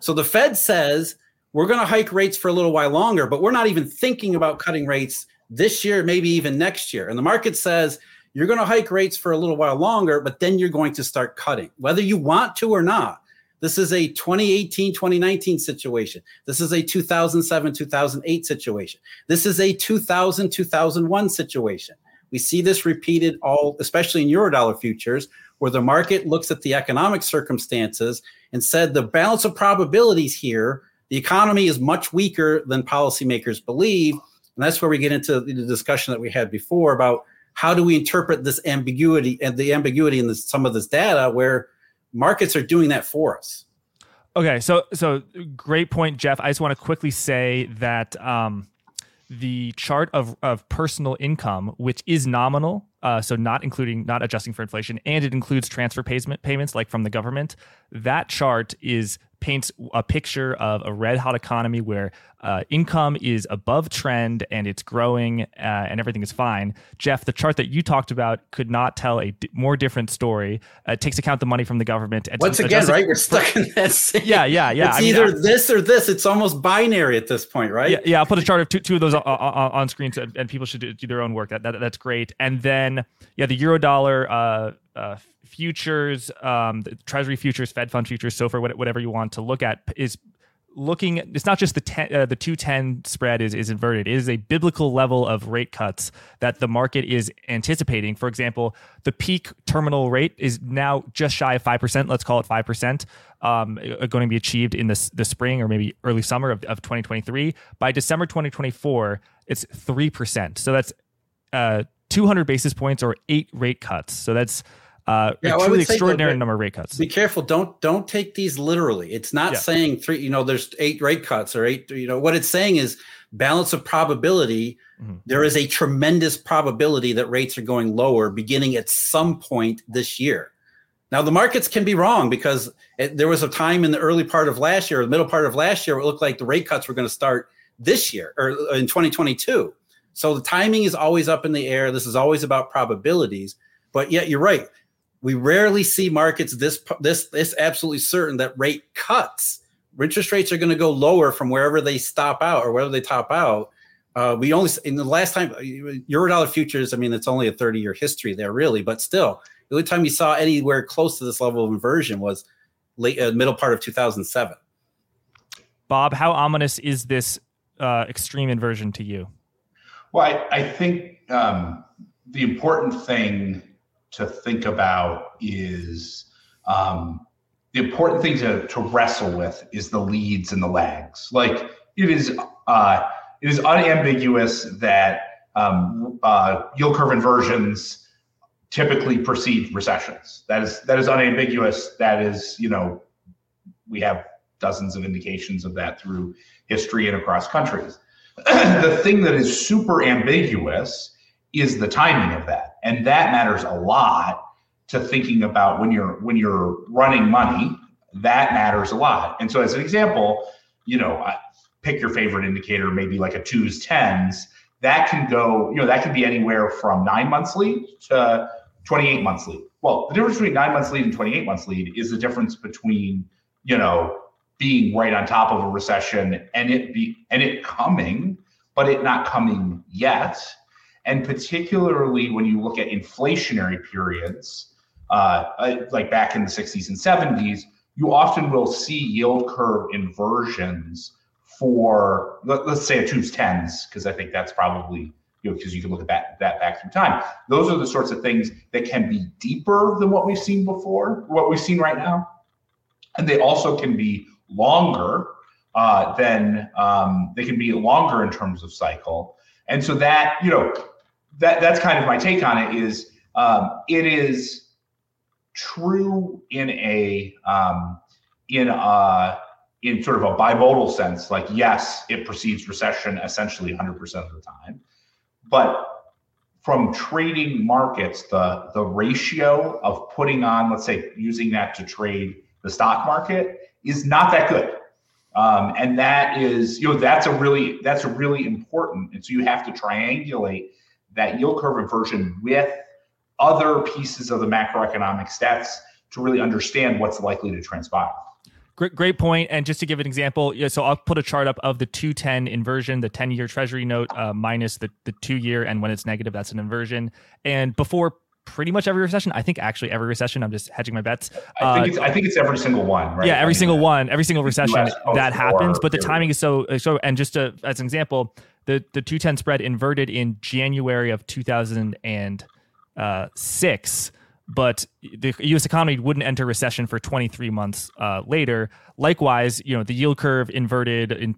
So the Fed says we're going to hike rates for a little while longer, but we're not even thinking about cutting rates this year, maybe even next year. And the market says you're going to hike rates for a little while longer, but then you're going to start cutting, whether you want to or not. This is a 2018 2019 situation. This is a 2007 2008 situation. This is a 2000 2001 situation. We see this repeated all, especially in Eurodollar futures, where the market looks at the economic circumstances and said the balance of probabilities here, the economy is much weaker than policymakers believe. And that's where we get into the discussion that we had before about how do we interpret this ambiguity and the ambiguity in some of this data where markets are doing that for us. Okay, so so great point, Jeff. I just want to quickly say that um, the chart of, of personal income, which is nominal, uh, so not including, not adjusting for inflation, and it includes transfer payment payments like from the government. That chart is paints a picture of a red hot economy where uh, income is above trend and it's growing uh, and everything is fine. Jeff, the chart that you talked about could not tell a d- more different story. Uh, it takes account the money from the government. Once again, right? We're stuck in that <laughs> same. Yeah, yeah, yeah. It's I either mean, this or this. It's almost binary at this point, right? Yeah, yeah. I'll put a chart of two, two of those on, on, on screen, so, and people should do their own work. That, that that's great. And then yeah, the euro dollar. Uh, uh, futures, um, the Treasury futures, Fed fund futures, so for whatever you want to look at, is looking. It's not just the ten, uh, the two ten spread is is inverted. It is a biblical level of rate cuts that the market is anticipating. For example, the peak terminal rate is now just shy of five percent. Let's call it five percent. Um, going to be achieved in the the spring or maybe early summer of, of 2023. By December 2024, it's three percent. So that's uh, 200 basis points or eight rate cuts. So that's uh, yeah, a truly extraordinary number of rate cuts. Be careful. Don't don't take these literally. It's not yeah. saying three. You know, there's eight rate cuts or eight. You know, what it's saying is balance of probability. Mm-hmm. There is a tremendous probability that rates are going lower beginning at some point this year. Now the markets can be wrong because it, there was a time in the early part of last year, or the middle part of last year, it looked like the rate cuts were going to start this year or uh, in 2022. So the timing is always up in the air. This is always about probabilities. But yet you're right we rarely see markets this this this absolutely certain that rate cuts. Interest rates are going to go lower from wherever they stop out or wherever they top out. Uh, we only in the last time eurodollar futures i mean it's only a 30 year history there really but still the only time you saw anywhere close to this level of inversion was late uh, middle part of 2007 bob how ominous is this uh, extreme inversion to you? Well i, I think um, the important thing to think about is um, the important thing to, to wrestle with is the leads and the lags. Like it is, uh, it is unambiguous that um, uh, yield curve inversions typically precede recessions. That is that is unambiguous. That is, you know, we have dozens of indications of that through history and across countries. <clears throat> the thing that is super ambiguous is the timing of that and that matters a lot to thinking about when you're when you're running money that matters a lot. And so as an example you know pick your favorite indicator maybe like a twos tens that can go you know that can be anywhere from nine months lead to 28 months lead. Well the difference between nine months lead and 28 months lead is the difference between you know being right on top of a recession and it be and it coming but it not coming yet and particularly when you look at inflationary periods, uh, like back in the 60s and 70s, you often will see yield curve inversions for, let, us say, a two's tens, because I think that's probably you know, because you can look at that that back through time. Those are the sorts of things that can be deeper than what we've seen before, what we've seen right now, and they also can be longer uh, than um, they can be longer in terms of cycle. And so that you know that that's kind of my take on it. Is um, it is true in a um, in a in sort of a bimodal sense. Like yes, it precedes recession essentially 100% of the time, but from trading markets, the the ratio of putting on, let's say, using that to trade the stock market is not that good. Um, and that is, you know, that's a really that's a really important. And so you have to triangulate that yield curve inversion with other pieces of the macroeconomic stats to really understand what's likely to transpire. Great, great point. And just to give an example, so I'll put a chart up of the 210 inversion, the 10 year treasury note uh, minus the, the two year. And when it's negative, that's an inversion. And before pretty much every recession, I think actually every recession, I'm just hedging my bets. I think, uh, it's, I think it's every single one, right? Yeah, every I mean, single one, every single recession that happens. But the timing is so, so, and just to, as an example, the the 210 spread inverted in January of 2006 but the U.S. economy wouldn't enter recession for 23 months uh, later. Likewise, you know the yield curve inverted in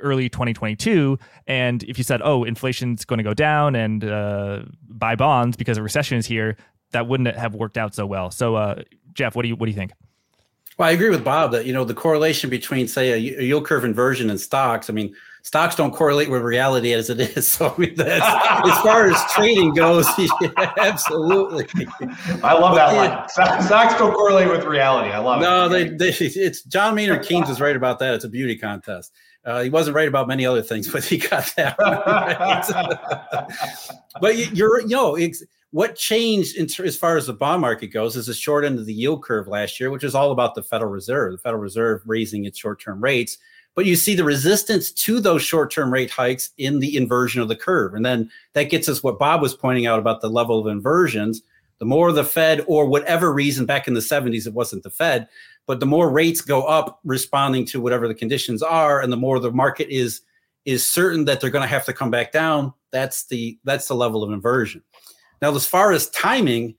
early 2022, and if you said, "Oh, inflation's going to go down and uh, buy bonds because a recession is here," that wouldn't have worked out so well. So, uh, Jeff, what do you what do you think? Well, I agree with Bob that you know the correlation between say a yield curve inversion and stocks. I mean, stocks don't correlate with reality as it is. <laughs> So I mean, as <laughs> far as trading goes, <laughs> yeah, absolutely. I love that line. Stocks don't correlate with reality. I love no, it. No, they, they, it's John Maynard Keynes was right about that. It's a beauty contest. Uh, he wasn't right about many other things, but he got that right. but you're, you know, what changed in, as far as the bond market goes is the short end of the yield curve last year, which is all about the Federal Reserve, the Federal Reserve raising its short term rates but you see the resistance to those short-term rate hikes in the inversion of the curve. And then that gets us what bob was pointing out about the level of inversions. The more the fed or whatever reason back in the 70s it wasn't the fed but the more rates go up responding to whatever the conditions are and the more the market is is certain that they're going to have to come back down that's the that's the level of inversion. Now as far as timing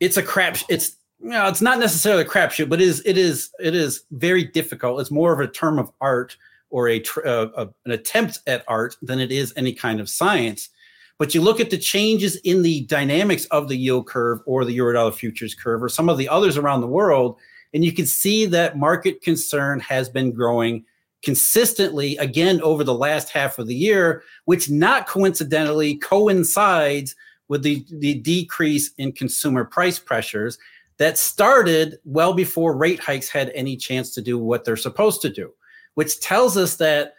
it's a crap it's know, it's not necessarily a crapshoot, but it is it is it is very difficult. It's more of a term of art or a, uh, a, an attempt at art than it is any kind of science. But you look at the changes in the dynamics of the yield curve or the eurodollar futures curve or some of the others around the world, and you can see that market concern has been growing consistently again over the last half of the year, which not coincidentally coincides with the, the decrease in consumer price pressures that started well before rate hikes had any chance to do what they're supposed to do, which tells us that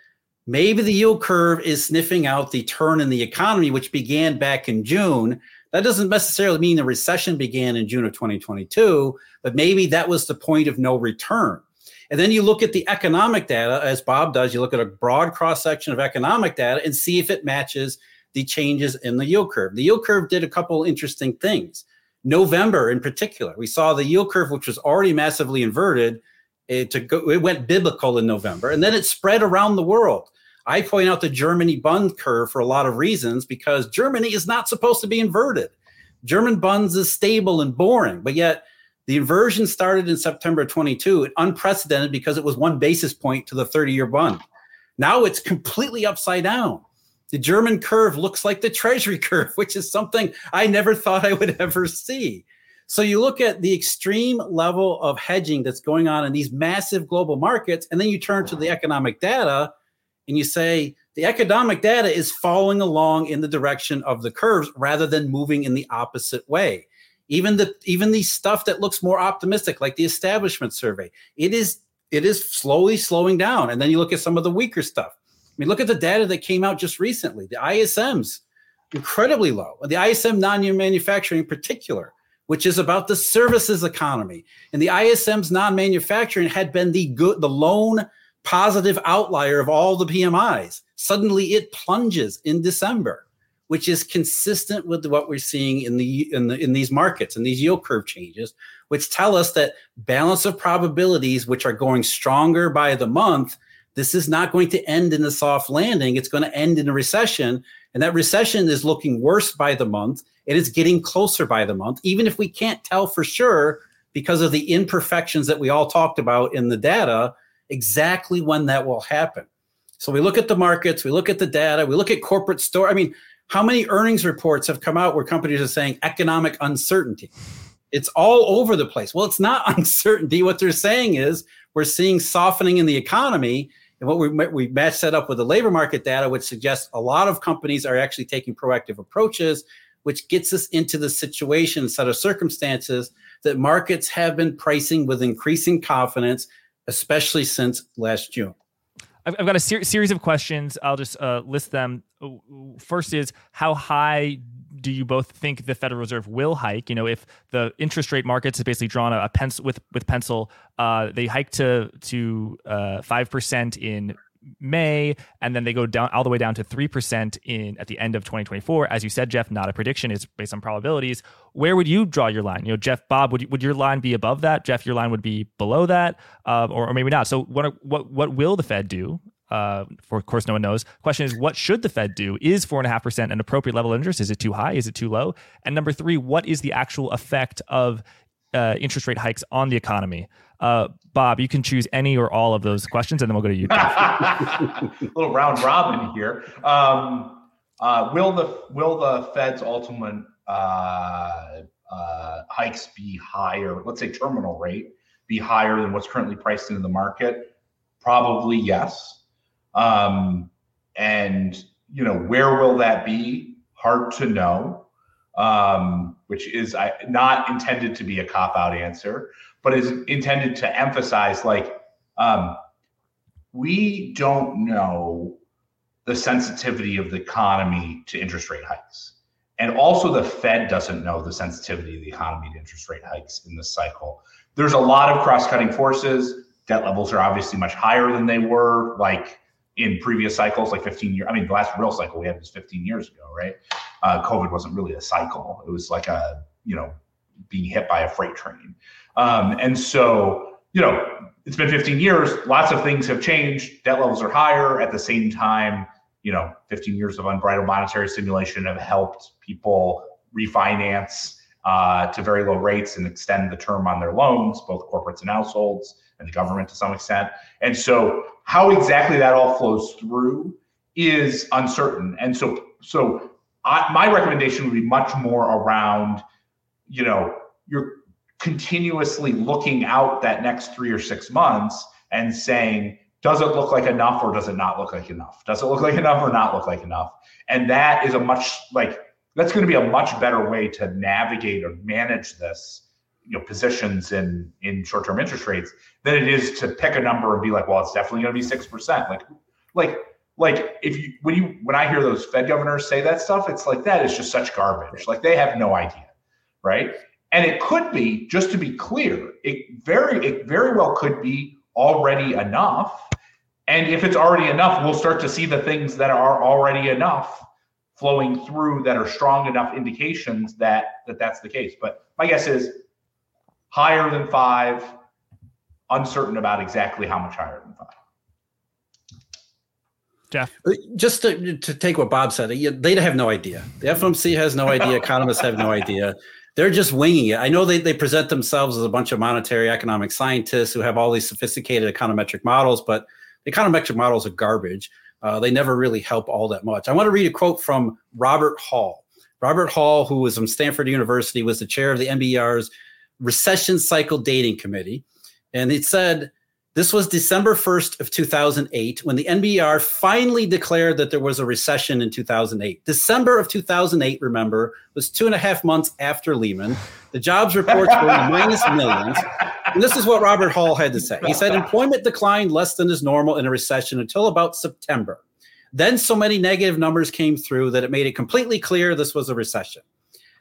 maybe the yield curve is sniffing out the turn in the economy, which began back in June. That doesn't necessarily mean the recession began in June of 2022, but maybe that was the point of no return. And then you look at the economic data, as Bob does, you look at a broad cross section of economic data and see if it matches the changes in the yield curve. The yield curve did a couple interesting things. November in particular, we saw the yield curve, which was already massively inverted, it, to go, it went biblical in November, and then it spread around the world. I point out the Germany bund curve for a lot of reasons because Germany is not supposed to be inverted. German bunds is stable and boring, but yet the inversion started in September 22, unprecedented because it was one basis point to the 30 year bund. Now it's completely upside down. The German curve looks like the Treasury <laughs> curve, which is something I never thought I would ever see. So you look at the extreme level of hedging that's going on in these massive global markets, and then you turn to the economic data and you say the economic data is following along in the direction of the curves rather than moving in the opposite way. Even the even the stuff that looks more optimistic, like the establishment survey, it is it is slowly slowing down. And then you look at some of the weaker stuff mean, look at the data that came out just recently. The ISM's incredibly low. The ISM non-manufacturing in particular, which is about the services economy. And the ISM's non-manufacturing had been the good, the lone positive outlier of all the PMIs. Suddenly it plunges in December, which is consistent with what we're seeing in the in the in these markets and these yield curve changes, which tell us that balance of probabilities, which are going stronger by the month, this is not going to end in a soft landing. It's going to end in a recession. And that recession is looking worse by the month. It is getting closer by the month, even if we can't tell for sure because of the imperfections that we all talked about in the data, exactly when that will happen. So we look at the markets, we look at the data, we look at corporate store. I mean, how many earnings reports have come out where companies are saying economic uncertainty? It's all over the place. Well, it's not <laughs> uncertainty. What they're saying is we're seeing softening in the economy and what we we match that up with the labor market data, which suggests a lot of companies are actually taking proactive approaches, which gets us into the situation, set of circumstances that markets have been pricing with increasing confidence, especially since last June. I've got a ser- series of questions. I'll just uh, list them. First is how high do you both think the Federal Reserve will hike? You know, if the interest rate markets has basically drawn a, a pencil with with pencil, uh, they hike to to uh, five uh, percent in May, and then they go down all the way down to three percent in at the end of 2024. As you said, Jeff, not a prediction; it's based on probabilities. Where would you draw your line? You know, Jeff, Bob, would you, would your line be above that? Jeff, your line would be below that, uh, or, or maybe not. So, what what what will the Fed do? Uh, for of course, no one knows. Question is, what should the Fed do? Is four and a half percent an appropriate level of interest? Is it too high? Is it too low? And number three, what is the actual effect of uh, interest rate hikes on the economy? Uh, Bob, you can choose any or all of those questions, and then we'll go to you. A <laughs> little round robin here. Um, uh, will the will the Fed's ultimate uh, uh, hikes be higher? Let's say terminal rate be higher than what's currently priced into the market? Probably yes. Um, and you know where will that be? Hard to know. Um, which is not intended to be a cop out answer, but is intended to emphasize like um, we don't know the sensitivity of the economy to interest rate hikes. And also, the Fed doesn't know the sensitivity of the economy to interest rate hikes in this cycle. There's a lot of cross cutting forces. Debt levels are obviously much higher than they were like in previous cycles, like 15 years. I mean, the last real cycle we had was 15 years ago, right? Uh, COVID wasn't really a cycle, it was like a, you know, being hit by a freight train. Um, and so, you know, it's been 15 years. Lots of things have changed. Debt levels are higher. At the same time, you know, 15 years of unbridled monetary stimulation have helped people refinance uh, to very low rates and extend the term on their loans, both corporates and households, and the government to some extent. And so, how exactly that all flows through is uncertain. And so, so I, my recommendation would be much more around, you know, you're continuously looking out that next three or six months and saying, does it look like enough or does it not look like enough? Does it look like enough or not look like enough? And that is a much like that's going to be a much better way to navigate or manage this, you know, positions in in short-term interest rates than it is to pick a number and be like, well, it's definitely going to be six percent. Like, like, like if you when you when I hear those Fed governors say that stuff, it's like that is just such garbage. Like they have no idea, right? And it could be, just to be clear, it very it very well could be already enough and if it's already enough, we'll start to see the things that are already enough flowing through that are strong enough indications that that that's the case. But my guess is higher than five, uncertain about exactly how much higher than five. Jeff, uh, just to, to take what Bob said, they have no idea. The FOMC has no idea. <laughs> Economists have no idea. They're just winging it. I know they, they present themselves as a bunch of monetary economic scientists who have all these sophisticated econometric models, but the econometric models are garbage. Uh, they never really help all that much. I want to read a quote from Robert Hall. Robert Hall, who was from Stanford University, was the chair of the NBER's Recession Cycle Dating Committee. And it said, this was December 1st of 2008 when the NBR finally declared that there was a recession in 2008. December of 2008, remember, was two and a half months after Lehman. The jobs reports were minus millions. And this is what Robert Hall had to say. He said employment declined less than is normal in a recession until about September. Then so many negative numbers came through that it made it completely clear this was a recession.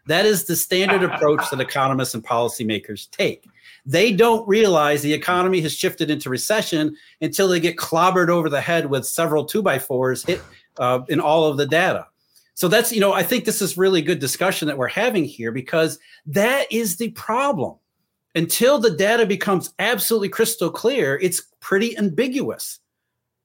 That is the standard approach that economists and policymakers take. They don't realize the economy has shifted into recession until they get clobbered over the head with several two by fours hit uh, in all of the data. So that's, you know, I think this is really good discussion that we're having here because that is the problem. Until the data becomes absolutely crystal clear, it's pretty ambiguous.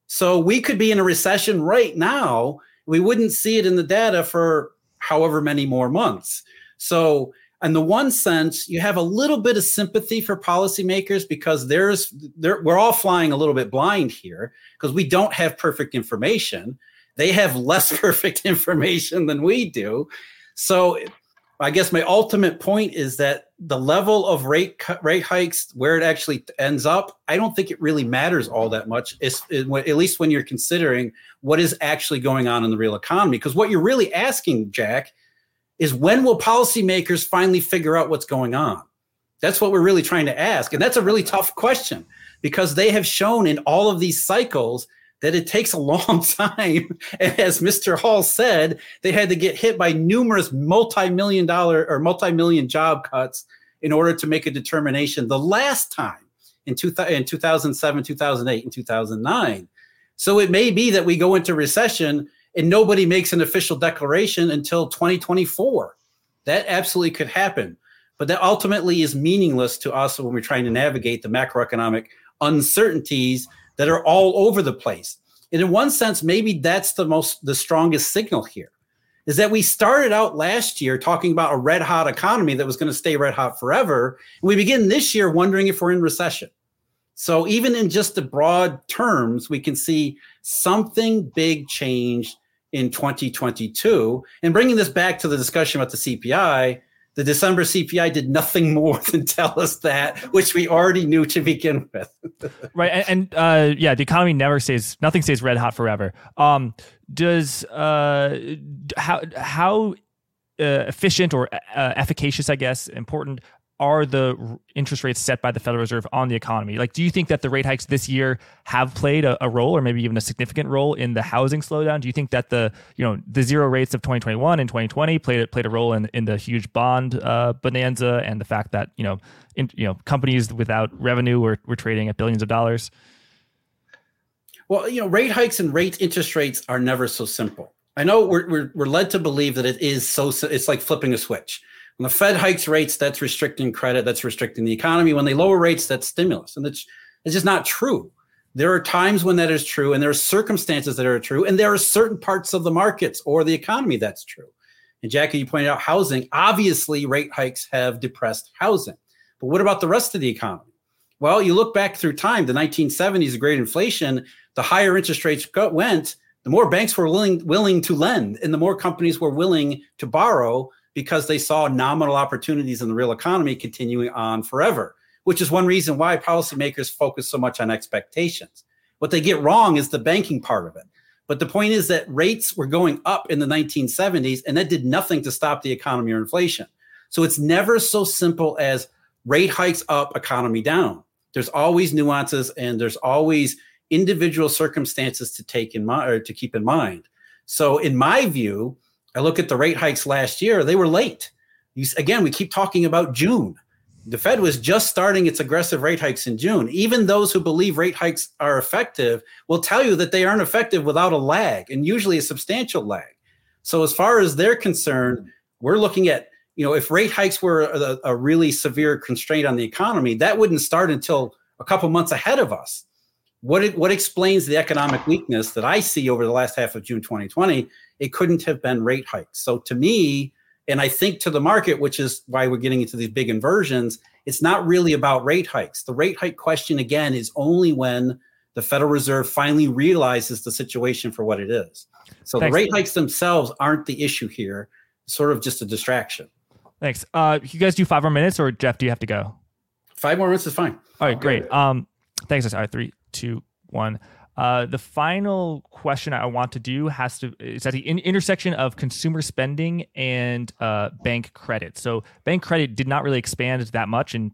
So we could be in a recession right now. We wouldn't see it in the data for however many more months. So in the one sense, you have a little bit of sympathy for policymakers because there's there, we're all flying a little bit blind here because we don't have perfect information. They have less <laughs> perfect information than we do. So I guess my ultimate point is that the level of rate rate hikes, where it actually ends up, I don't think it really matters all that much. It's, it, at least when you're considering what is actually going on in the real economy. Because what you're really asking, Jack, is when will policymakers finally figure out what's going on? That's what we're really trying to ask. And that's a really tough question because they have shown in all of these cycles that it takes a long <laughs> time. As Mr. Hall said, they had to get hit by numerous multi-million dollar or multi-million job cuts in order to make a determination the last time in, two, in 2007, 2008, and 2009. So it may be that we go into recession and nobody makes an official declaration until 2024. That absolutely could happen. But that ultimately is meaningless to us when we're trying to navigate the macroeconomic uncertainties that are all over the place. And in one sense, maybe that's the most the strongest signal here is that we started out last year talking about a red hot economy that was going to stay red hot forever. And we begin this year wondering if we're in recession. So even in just the broad terms, we can see something big changed in 2022. And bringing this back to the discussion about the CPI, The December CPI did nothing more <laughs> than tell us that, which we already knew to begin with. <laughs> right, and, and uh, yeah, the economy never stays. Nothing stays red hot forever. Um, does uh, how how uh, efficient or uh, efficacious, I guess, important are the interest rates set by the Federal Reserve on the economy? Like, do you think that the rate hikes this year have played a, a, role, or maybe even a significant role in the housing slowdown? Do you think that the you know the zero rates of 2021 and 2020 played played a role in in the huge bond uh, bonanza and the fact that you know in, you know companies without revenue were were trading at billions of dollars? Well, you know, rate hikes and rate interest rates are never so simple. I know we're, we're, we're led to believe that it is so, it's like flipping a switch. When the Fed hikes rates, that's restricting credit, that's restricting the economy. When they lower rates, that's stimulus. And it's, it's just not true. There are times when that is true, and there are circumstances that are true, and there are certain parts of the markets or the economy that's true. And Jackie, you pointed out housing. Obviously, rate hikes have depressed housing. But what about the rest of the economy? Well, you look back through time, the 1970s, the great inflation, the higher interest rates went, the more banks were willing willing to lend and the more companies were willing to borrow because they saw nominal opportunities in the real economy continuing on forever which is one reason why policymakers focus so much on expectations. What they get wrong is the banking part of it. But the point is that rates were going up in the 1970s and that did nothing to stop the economy or inflation. So it's never so simple as rate hikes up economy down. There's always nuances and there's always individual circumstances to take in mind or to keep in mind. So, in my view, I look at the rate hikes last year; they were late. You, again, we keep talking about June. The Fed was just starting its aggressive rate hikes in June. Even those who believe rate hikes are effective will tell you that they aren't effective without a lag, and usually a substantial lag. So, as far as they're concerned, we're looking at you know if rate hikes were a, a really severe constraint on the economy, that wouldn't start until a couple months ahead of us what it, what explains the economic weakness that I see over the last half of June 2020? It couldn't have been rate hikes. So to me, and I think to the market, which is why we're getting into these big inversions, it's not really about rate hikes. The rate hike question again is only when the Federal Reserve finally realizes the situation for what it is. So Thanks. the rate hikes themselves aren't the issue here, it's sort of just a distraction. Thanks. Uh, you guys do five more minutes, or Jeff, do you have to go? Five more minutes is fine. All right, great. Um, thanks. All right, three, two, one. Uh, the final question I want to do has to is at the in- intersection of consumer spending and uh, bank credit. So bank credit did not really expand that much in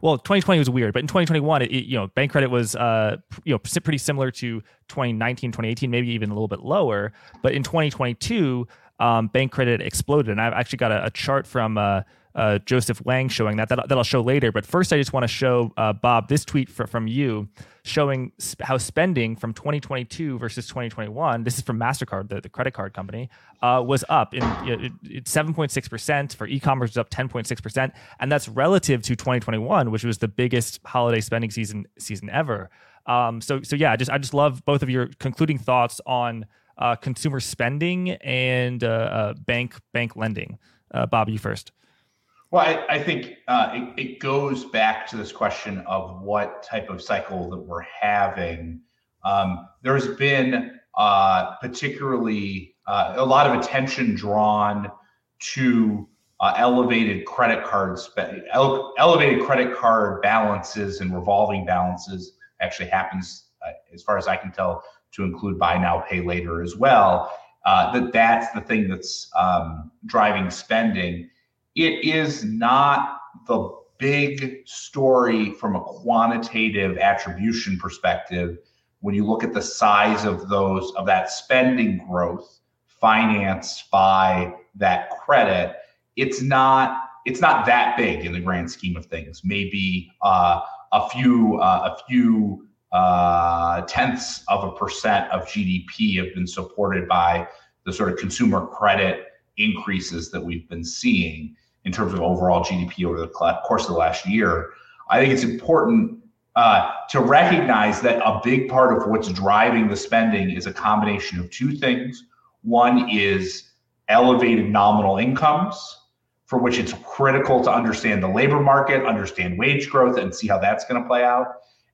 well 2020 was weird but in 2021 it, you know bank credit was uh you know pretty similar to 2019 2018 maybe even a little bit lower but in 2022 um, bank credit exploded and i've actually got a, a chart from uh, uh, Joseph Wang showing that, that. That I'll show later. But first, I just want to show uh, Bob this tweet for, from you showing sp- how spending from 2022 versus 2021, this is from MasterCard, the, the credit card company, uh, was up in you know, 7.6%. For e commerce, was up 10.6%. And that's relative to 2021, which was the biggest holiday spending season season ever. Um, so, so yeah, just I just love both of your concluding thoughts on uh, consumer spending and uh, uh, bank bank lending. Bob, you first. Well, I, I think uh, it, it, goes back to this question of what type of cycle that we're having. Um, there's been uh, particularly uh, a lot of attention drawn to uh, elevated credit card spend, ele- elevated credit card balances and revolving balances. Actually, happens uh, as far as I can tell to include buy now, pay later as well. Uh, that that's the thing that's um, driving spending it is not the big story from a quantitative attribution perspective when you look at the size of those of that spending growth financed by that credit. It's not it's not that big in the grand scheme of things. Maybe uh, a few uh, a few uh, tenths of a percent of gdp have been supported by the sort of consumer credit increases that we've been seeing in terms of overall GDP over the course of the last year. I think it's important uh, to recognize that a big part of what's driving the spending is a combination of two things. One is elevated nominal incomes, for which it's critical to understand the labor market, understand wage growth, and see how that's going to play out.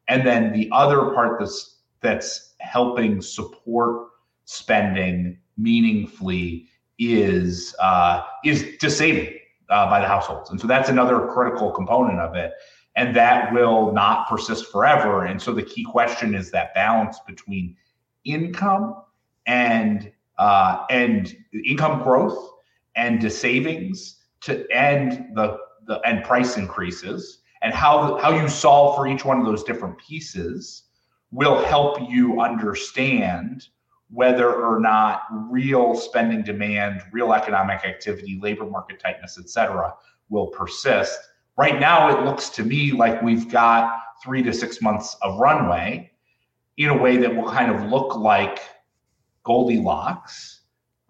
And then the other part that's that's helping support spending meaningfully is uh, is to saving uh, by the households. And so that's another critical component of it. And that will not persist forever. And so the key question is that balance between income and uh, and income growth and the savings to end the, the and price increases and how how you solve for each one of those different pieces will help you understand whether or not real spending demand, real economic activity, labor market tightness, et cetera, will persist. Right now, it looks to me like we've got three to six months of runway in a way that will kind of look like Goldilocks,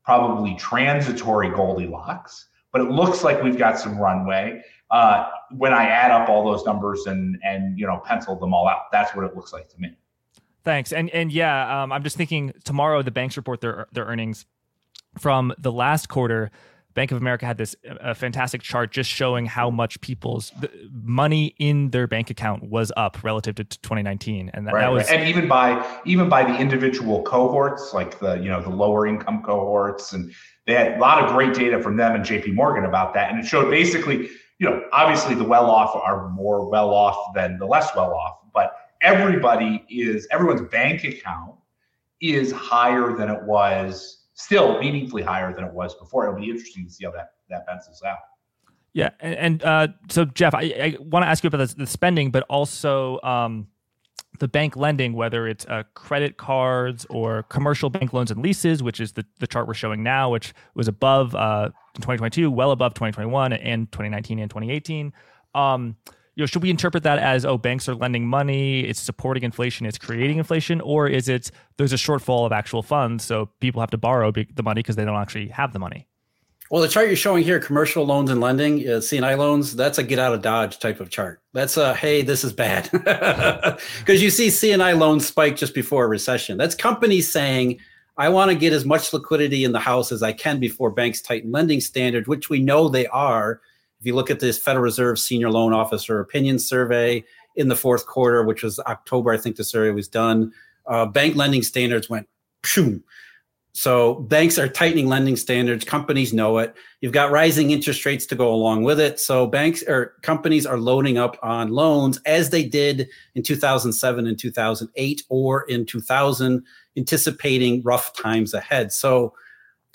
probably transitory Goldilocks, but it looks like we've got some runway. Uh, when I add up all those numbers and and you know pencil them all out, that's what it looks like to me. Thanks. And and yeah, um, I'm just thinking tomorrow the banks report their their earnings from the last quarter. Bank of America had this a fantastic chart just showing how much people's money in their bank account was up relative to 2019, and that, right, that was right. and even by even by the individual cohorts, like the you know the lower income cohorts, and they had a lot of great data from them and J.P. Morgan about that, and it showed basically you know obviously the well off are more well off than the less well off, but everybody is everyone's bank account is higher than it was still meaningfully higher than it was before. It'll be interesting to see how that that pencils out. Yeah and, and uh, so jeff i, I want to ask you about the, the spending but also um, the bank lending whether it's uh, credit cards or commercial bank loans and leases which is the, the chart we're showing now which was above uh, in 2022 well above 2021 and 2019 and 2018 um, you know, should we interpret that as oh, banks are lending money, it's supporting inflation, it's creating inflation, or is it there's a shortfall of actual funds, so people have to borrow the money because they don't actually have the money? Well, the chart you're showing here, commercial loans and lending, uh, C&I loans, that's a get out of Dodge type of chart. That's a, hey, this is bad. <laughs> Because you see C&I loans spike just before a recession. That's companies saying, I want to get as much liquidity in the house as I can before banks tighten lending standards, which we know they are if you look at this Federal Reserve Senior Loan Officer Opinion Survey in the fourth quarter, which was October, I think the survey was done, uh, bank lending standards went pshoo. So banks are tightening lending standards. Companies know it. You've got rising interest rates to go along with it. So banks or companies are loading up on loans as they did in 2007 and 2008 or in 2000, anticipating rough times ahead. So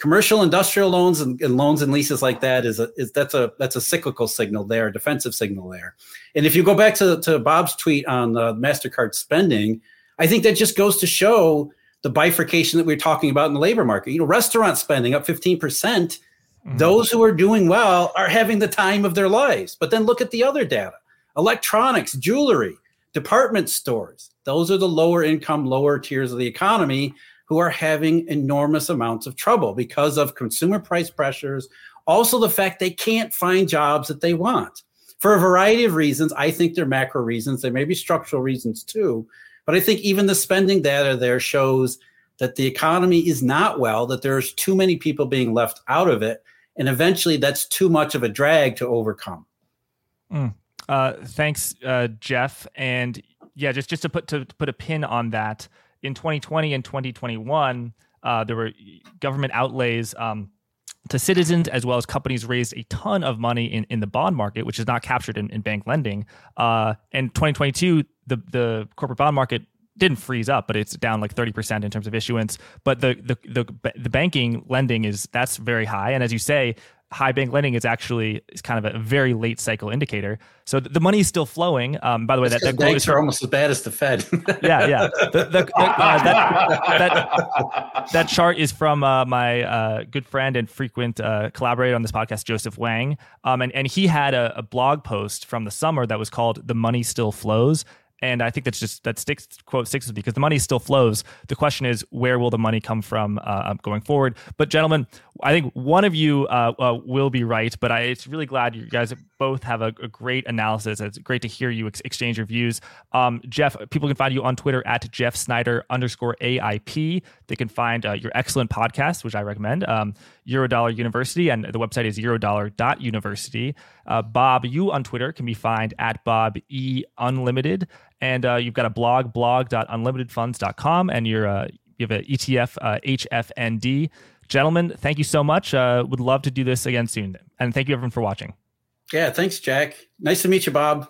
commercial industrial loans and, and, loans and leases like that is a is that's a that's a cyclical signal there, a defensive signal there. And if you go back to, to Bob's tweet on the MasterCard spending, I think that just goes to show the bifurcation that we are talking about in the labor market. You know, restaurant spending up 15%. percent mm hmm Those who are doing well are having the time of their lives. But then look at the other data. Electronics, jewelry, department stores. Those are the lower income, lower tiers of the economy who are having enormous amounts of trouble because of consumer price pressures, also the fact they can't find jobs that they want for a variety of reasons. I think they're macro reasons. There may be structural reasons too. But I think even the spending data there shows that the economy is not well, that there's too many people being left out of it. And eventually that's too much of a drag to overcome. Mm. Uh, thanks, uh, Jeff. And yeah, just, just to put to, to put a pin on that, in 2020 and 2021, uh, there were government outlays um, to citizens as well as companies raised a ton of money in, in the bond market, which is not captured in, in bank lending. Uh, and 2022, the the corporate bond market didn't freeze up, but it's down like 30% in terms of issuance. But the, the the the banking lending is that's very high. And as you say, high bank lending is actually is kind of a very late cycle indicator. So the, the money is still flowing. Um, by the way, that, that banks are almost as bad as the Fed. <laughs> yeah, yeah. The, the, uh, that, that, that, chart is from uh, my uh, good friend and frequent uh, collaborator on this podcast, Joseph Wang. Um, and, and he had a, a blog post from the summer that was called "The Money Still Flows." And I think that's just that sticks quote sticks with me because the money still flows. The question is, where will the money come from uh, going forward? But gentlemen, I think one of you uh, uh, will be right, but I, it's really glad you guys both have a, a great analysis. It's great to hear you ex- exchange your views. Um, Jeff, people can find you on Twitter at Jeff Snider underscore AIP. They can find uh, your excellent podcast, which I recommend, um, Eurodollar University, and the website is eurodollar.university. Uh, Bob, you on Twitter can be found at Bob E Unlimited, and uh, you've got a blog, blog.unlimitedfunds.com, and you're uh, you have an ETF, HFND Gentlemen, thank you so much. Uh, would love to do this again soon. And thank you everyone for watching. Yeah, thanks, Jack. Nice to meet you, Bob.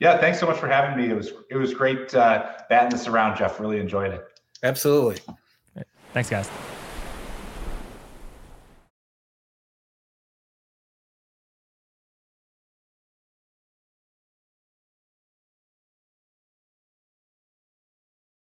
Yeah, thanks so much for having me. It was it was great uh, batting this around, Jeff. Really enjoyed it. Absolutely. Thanks, guys.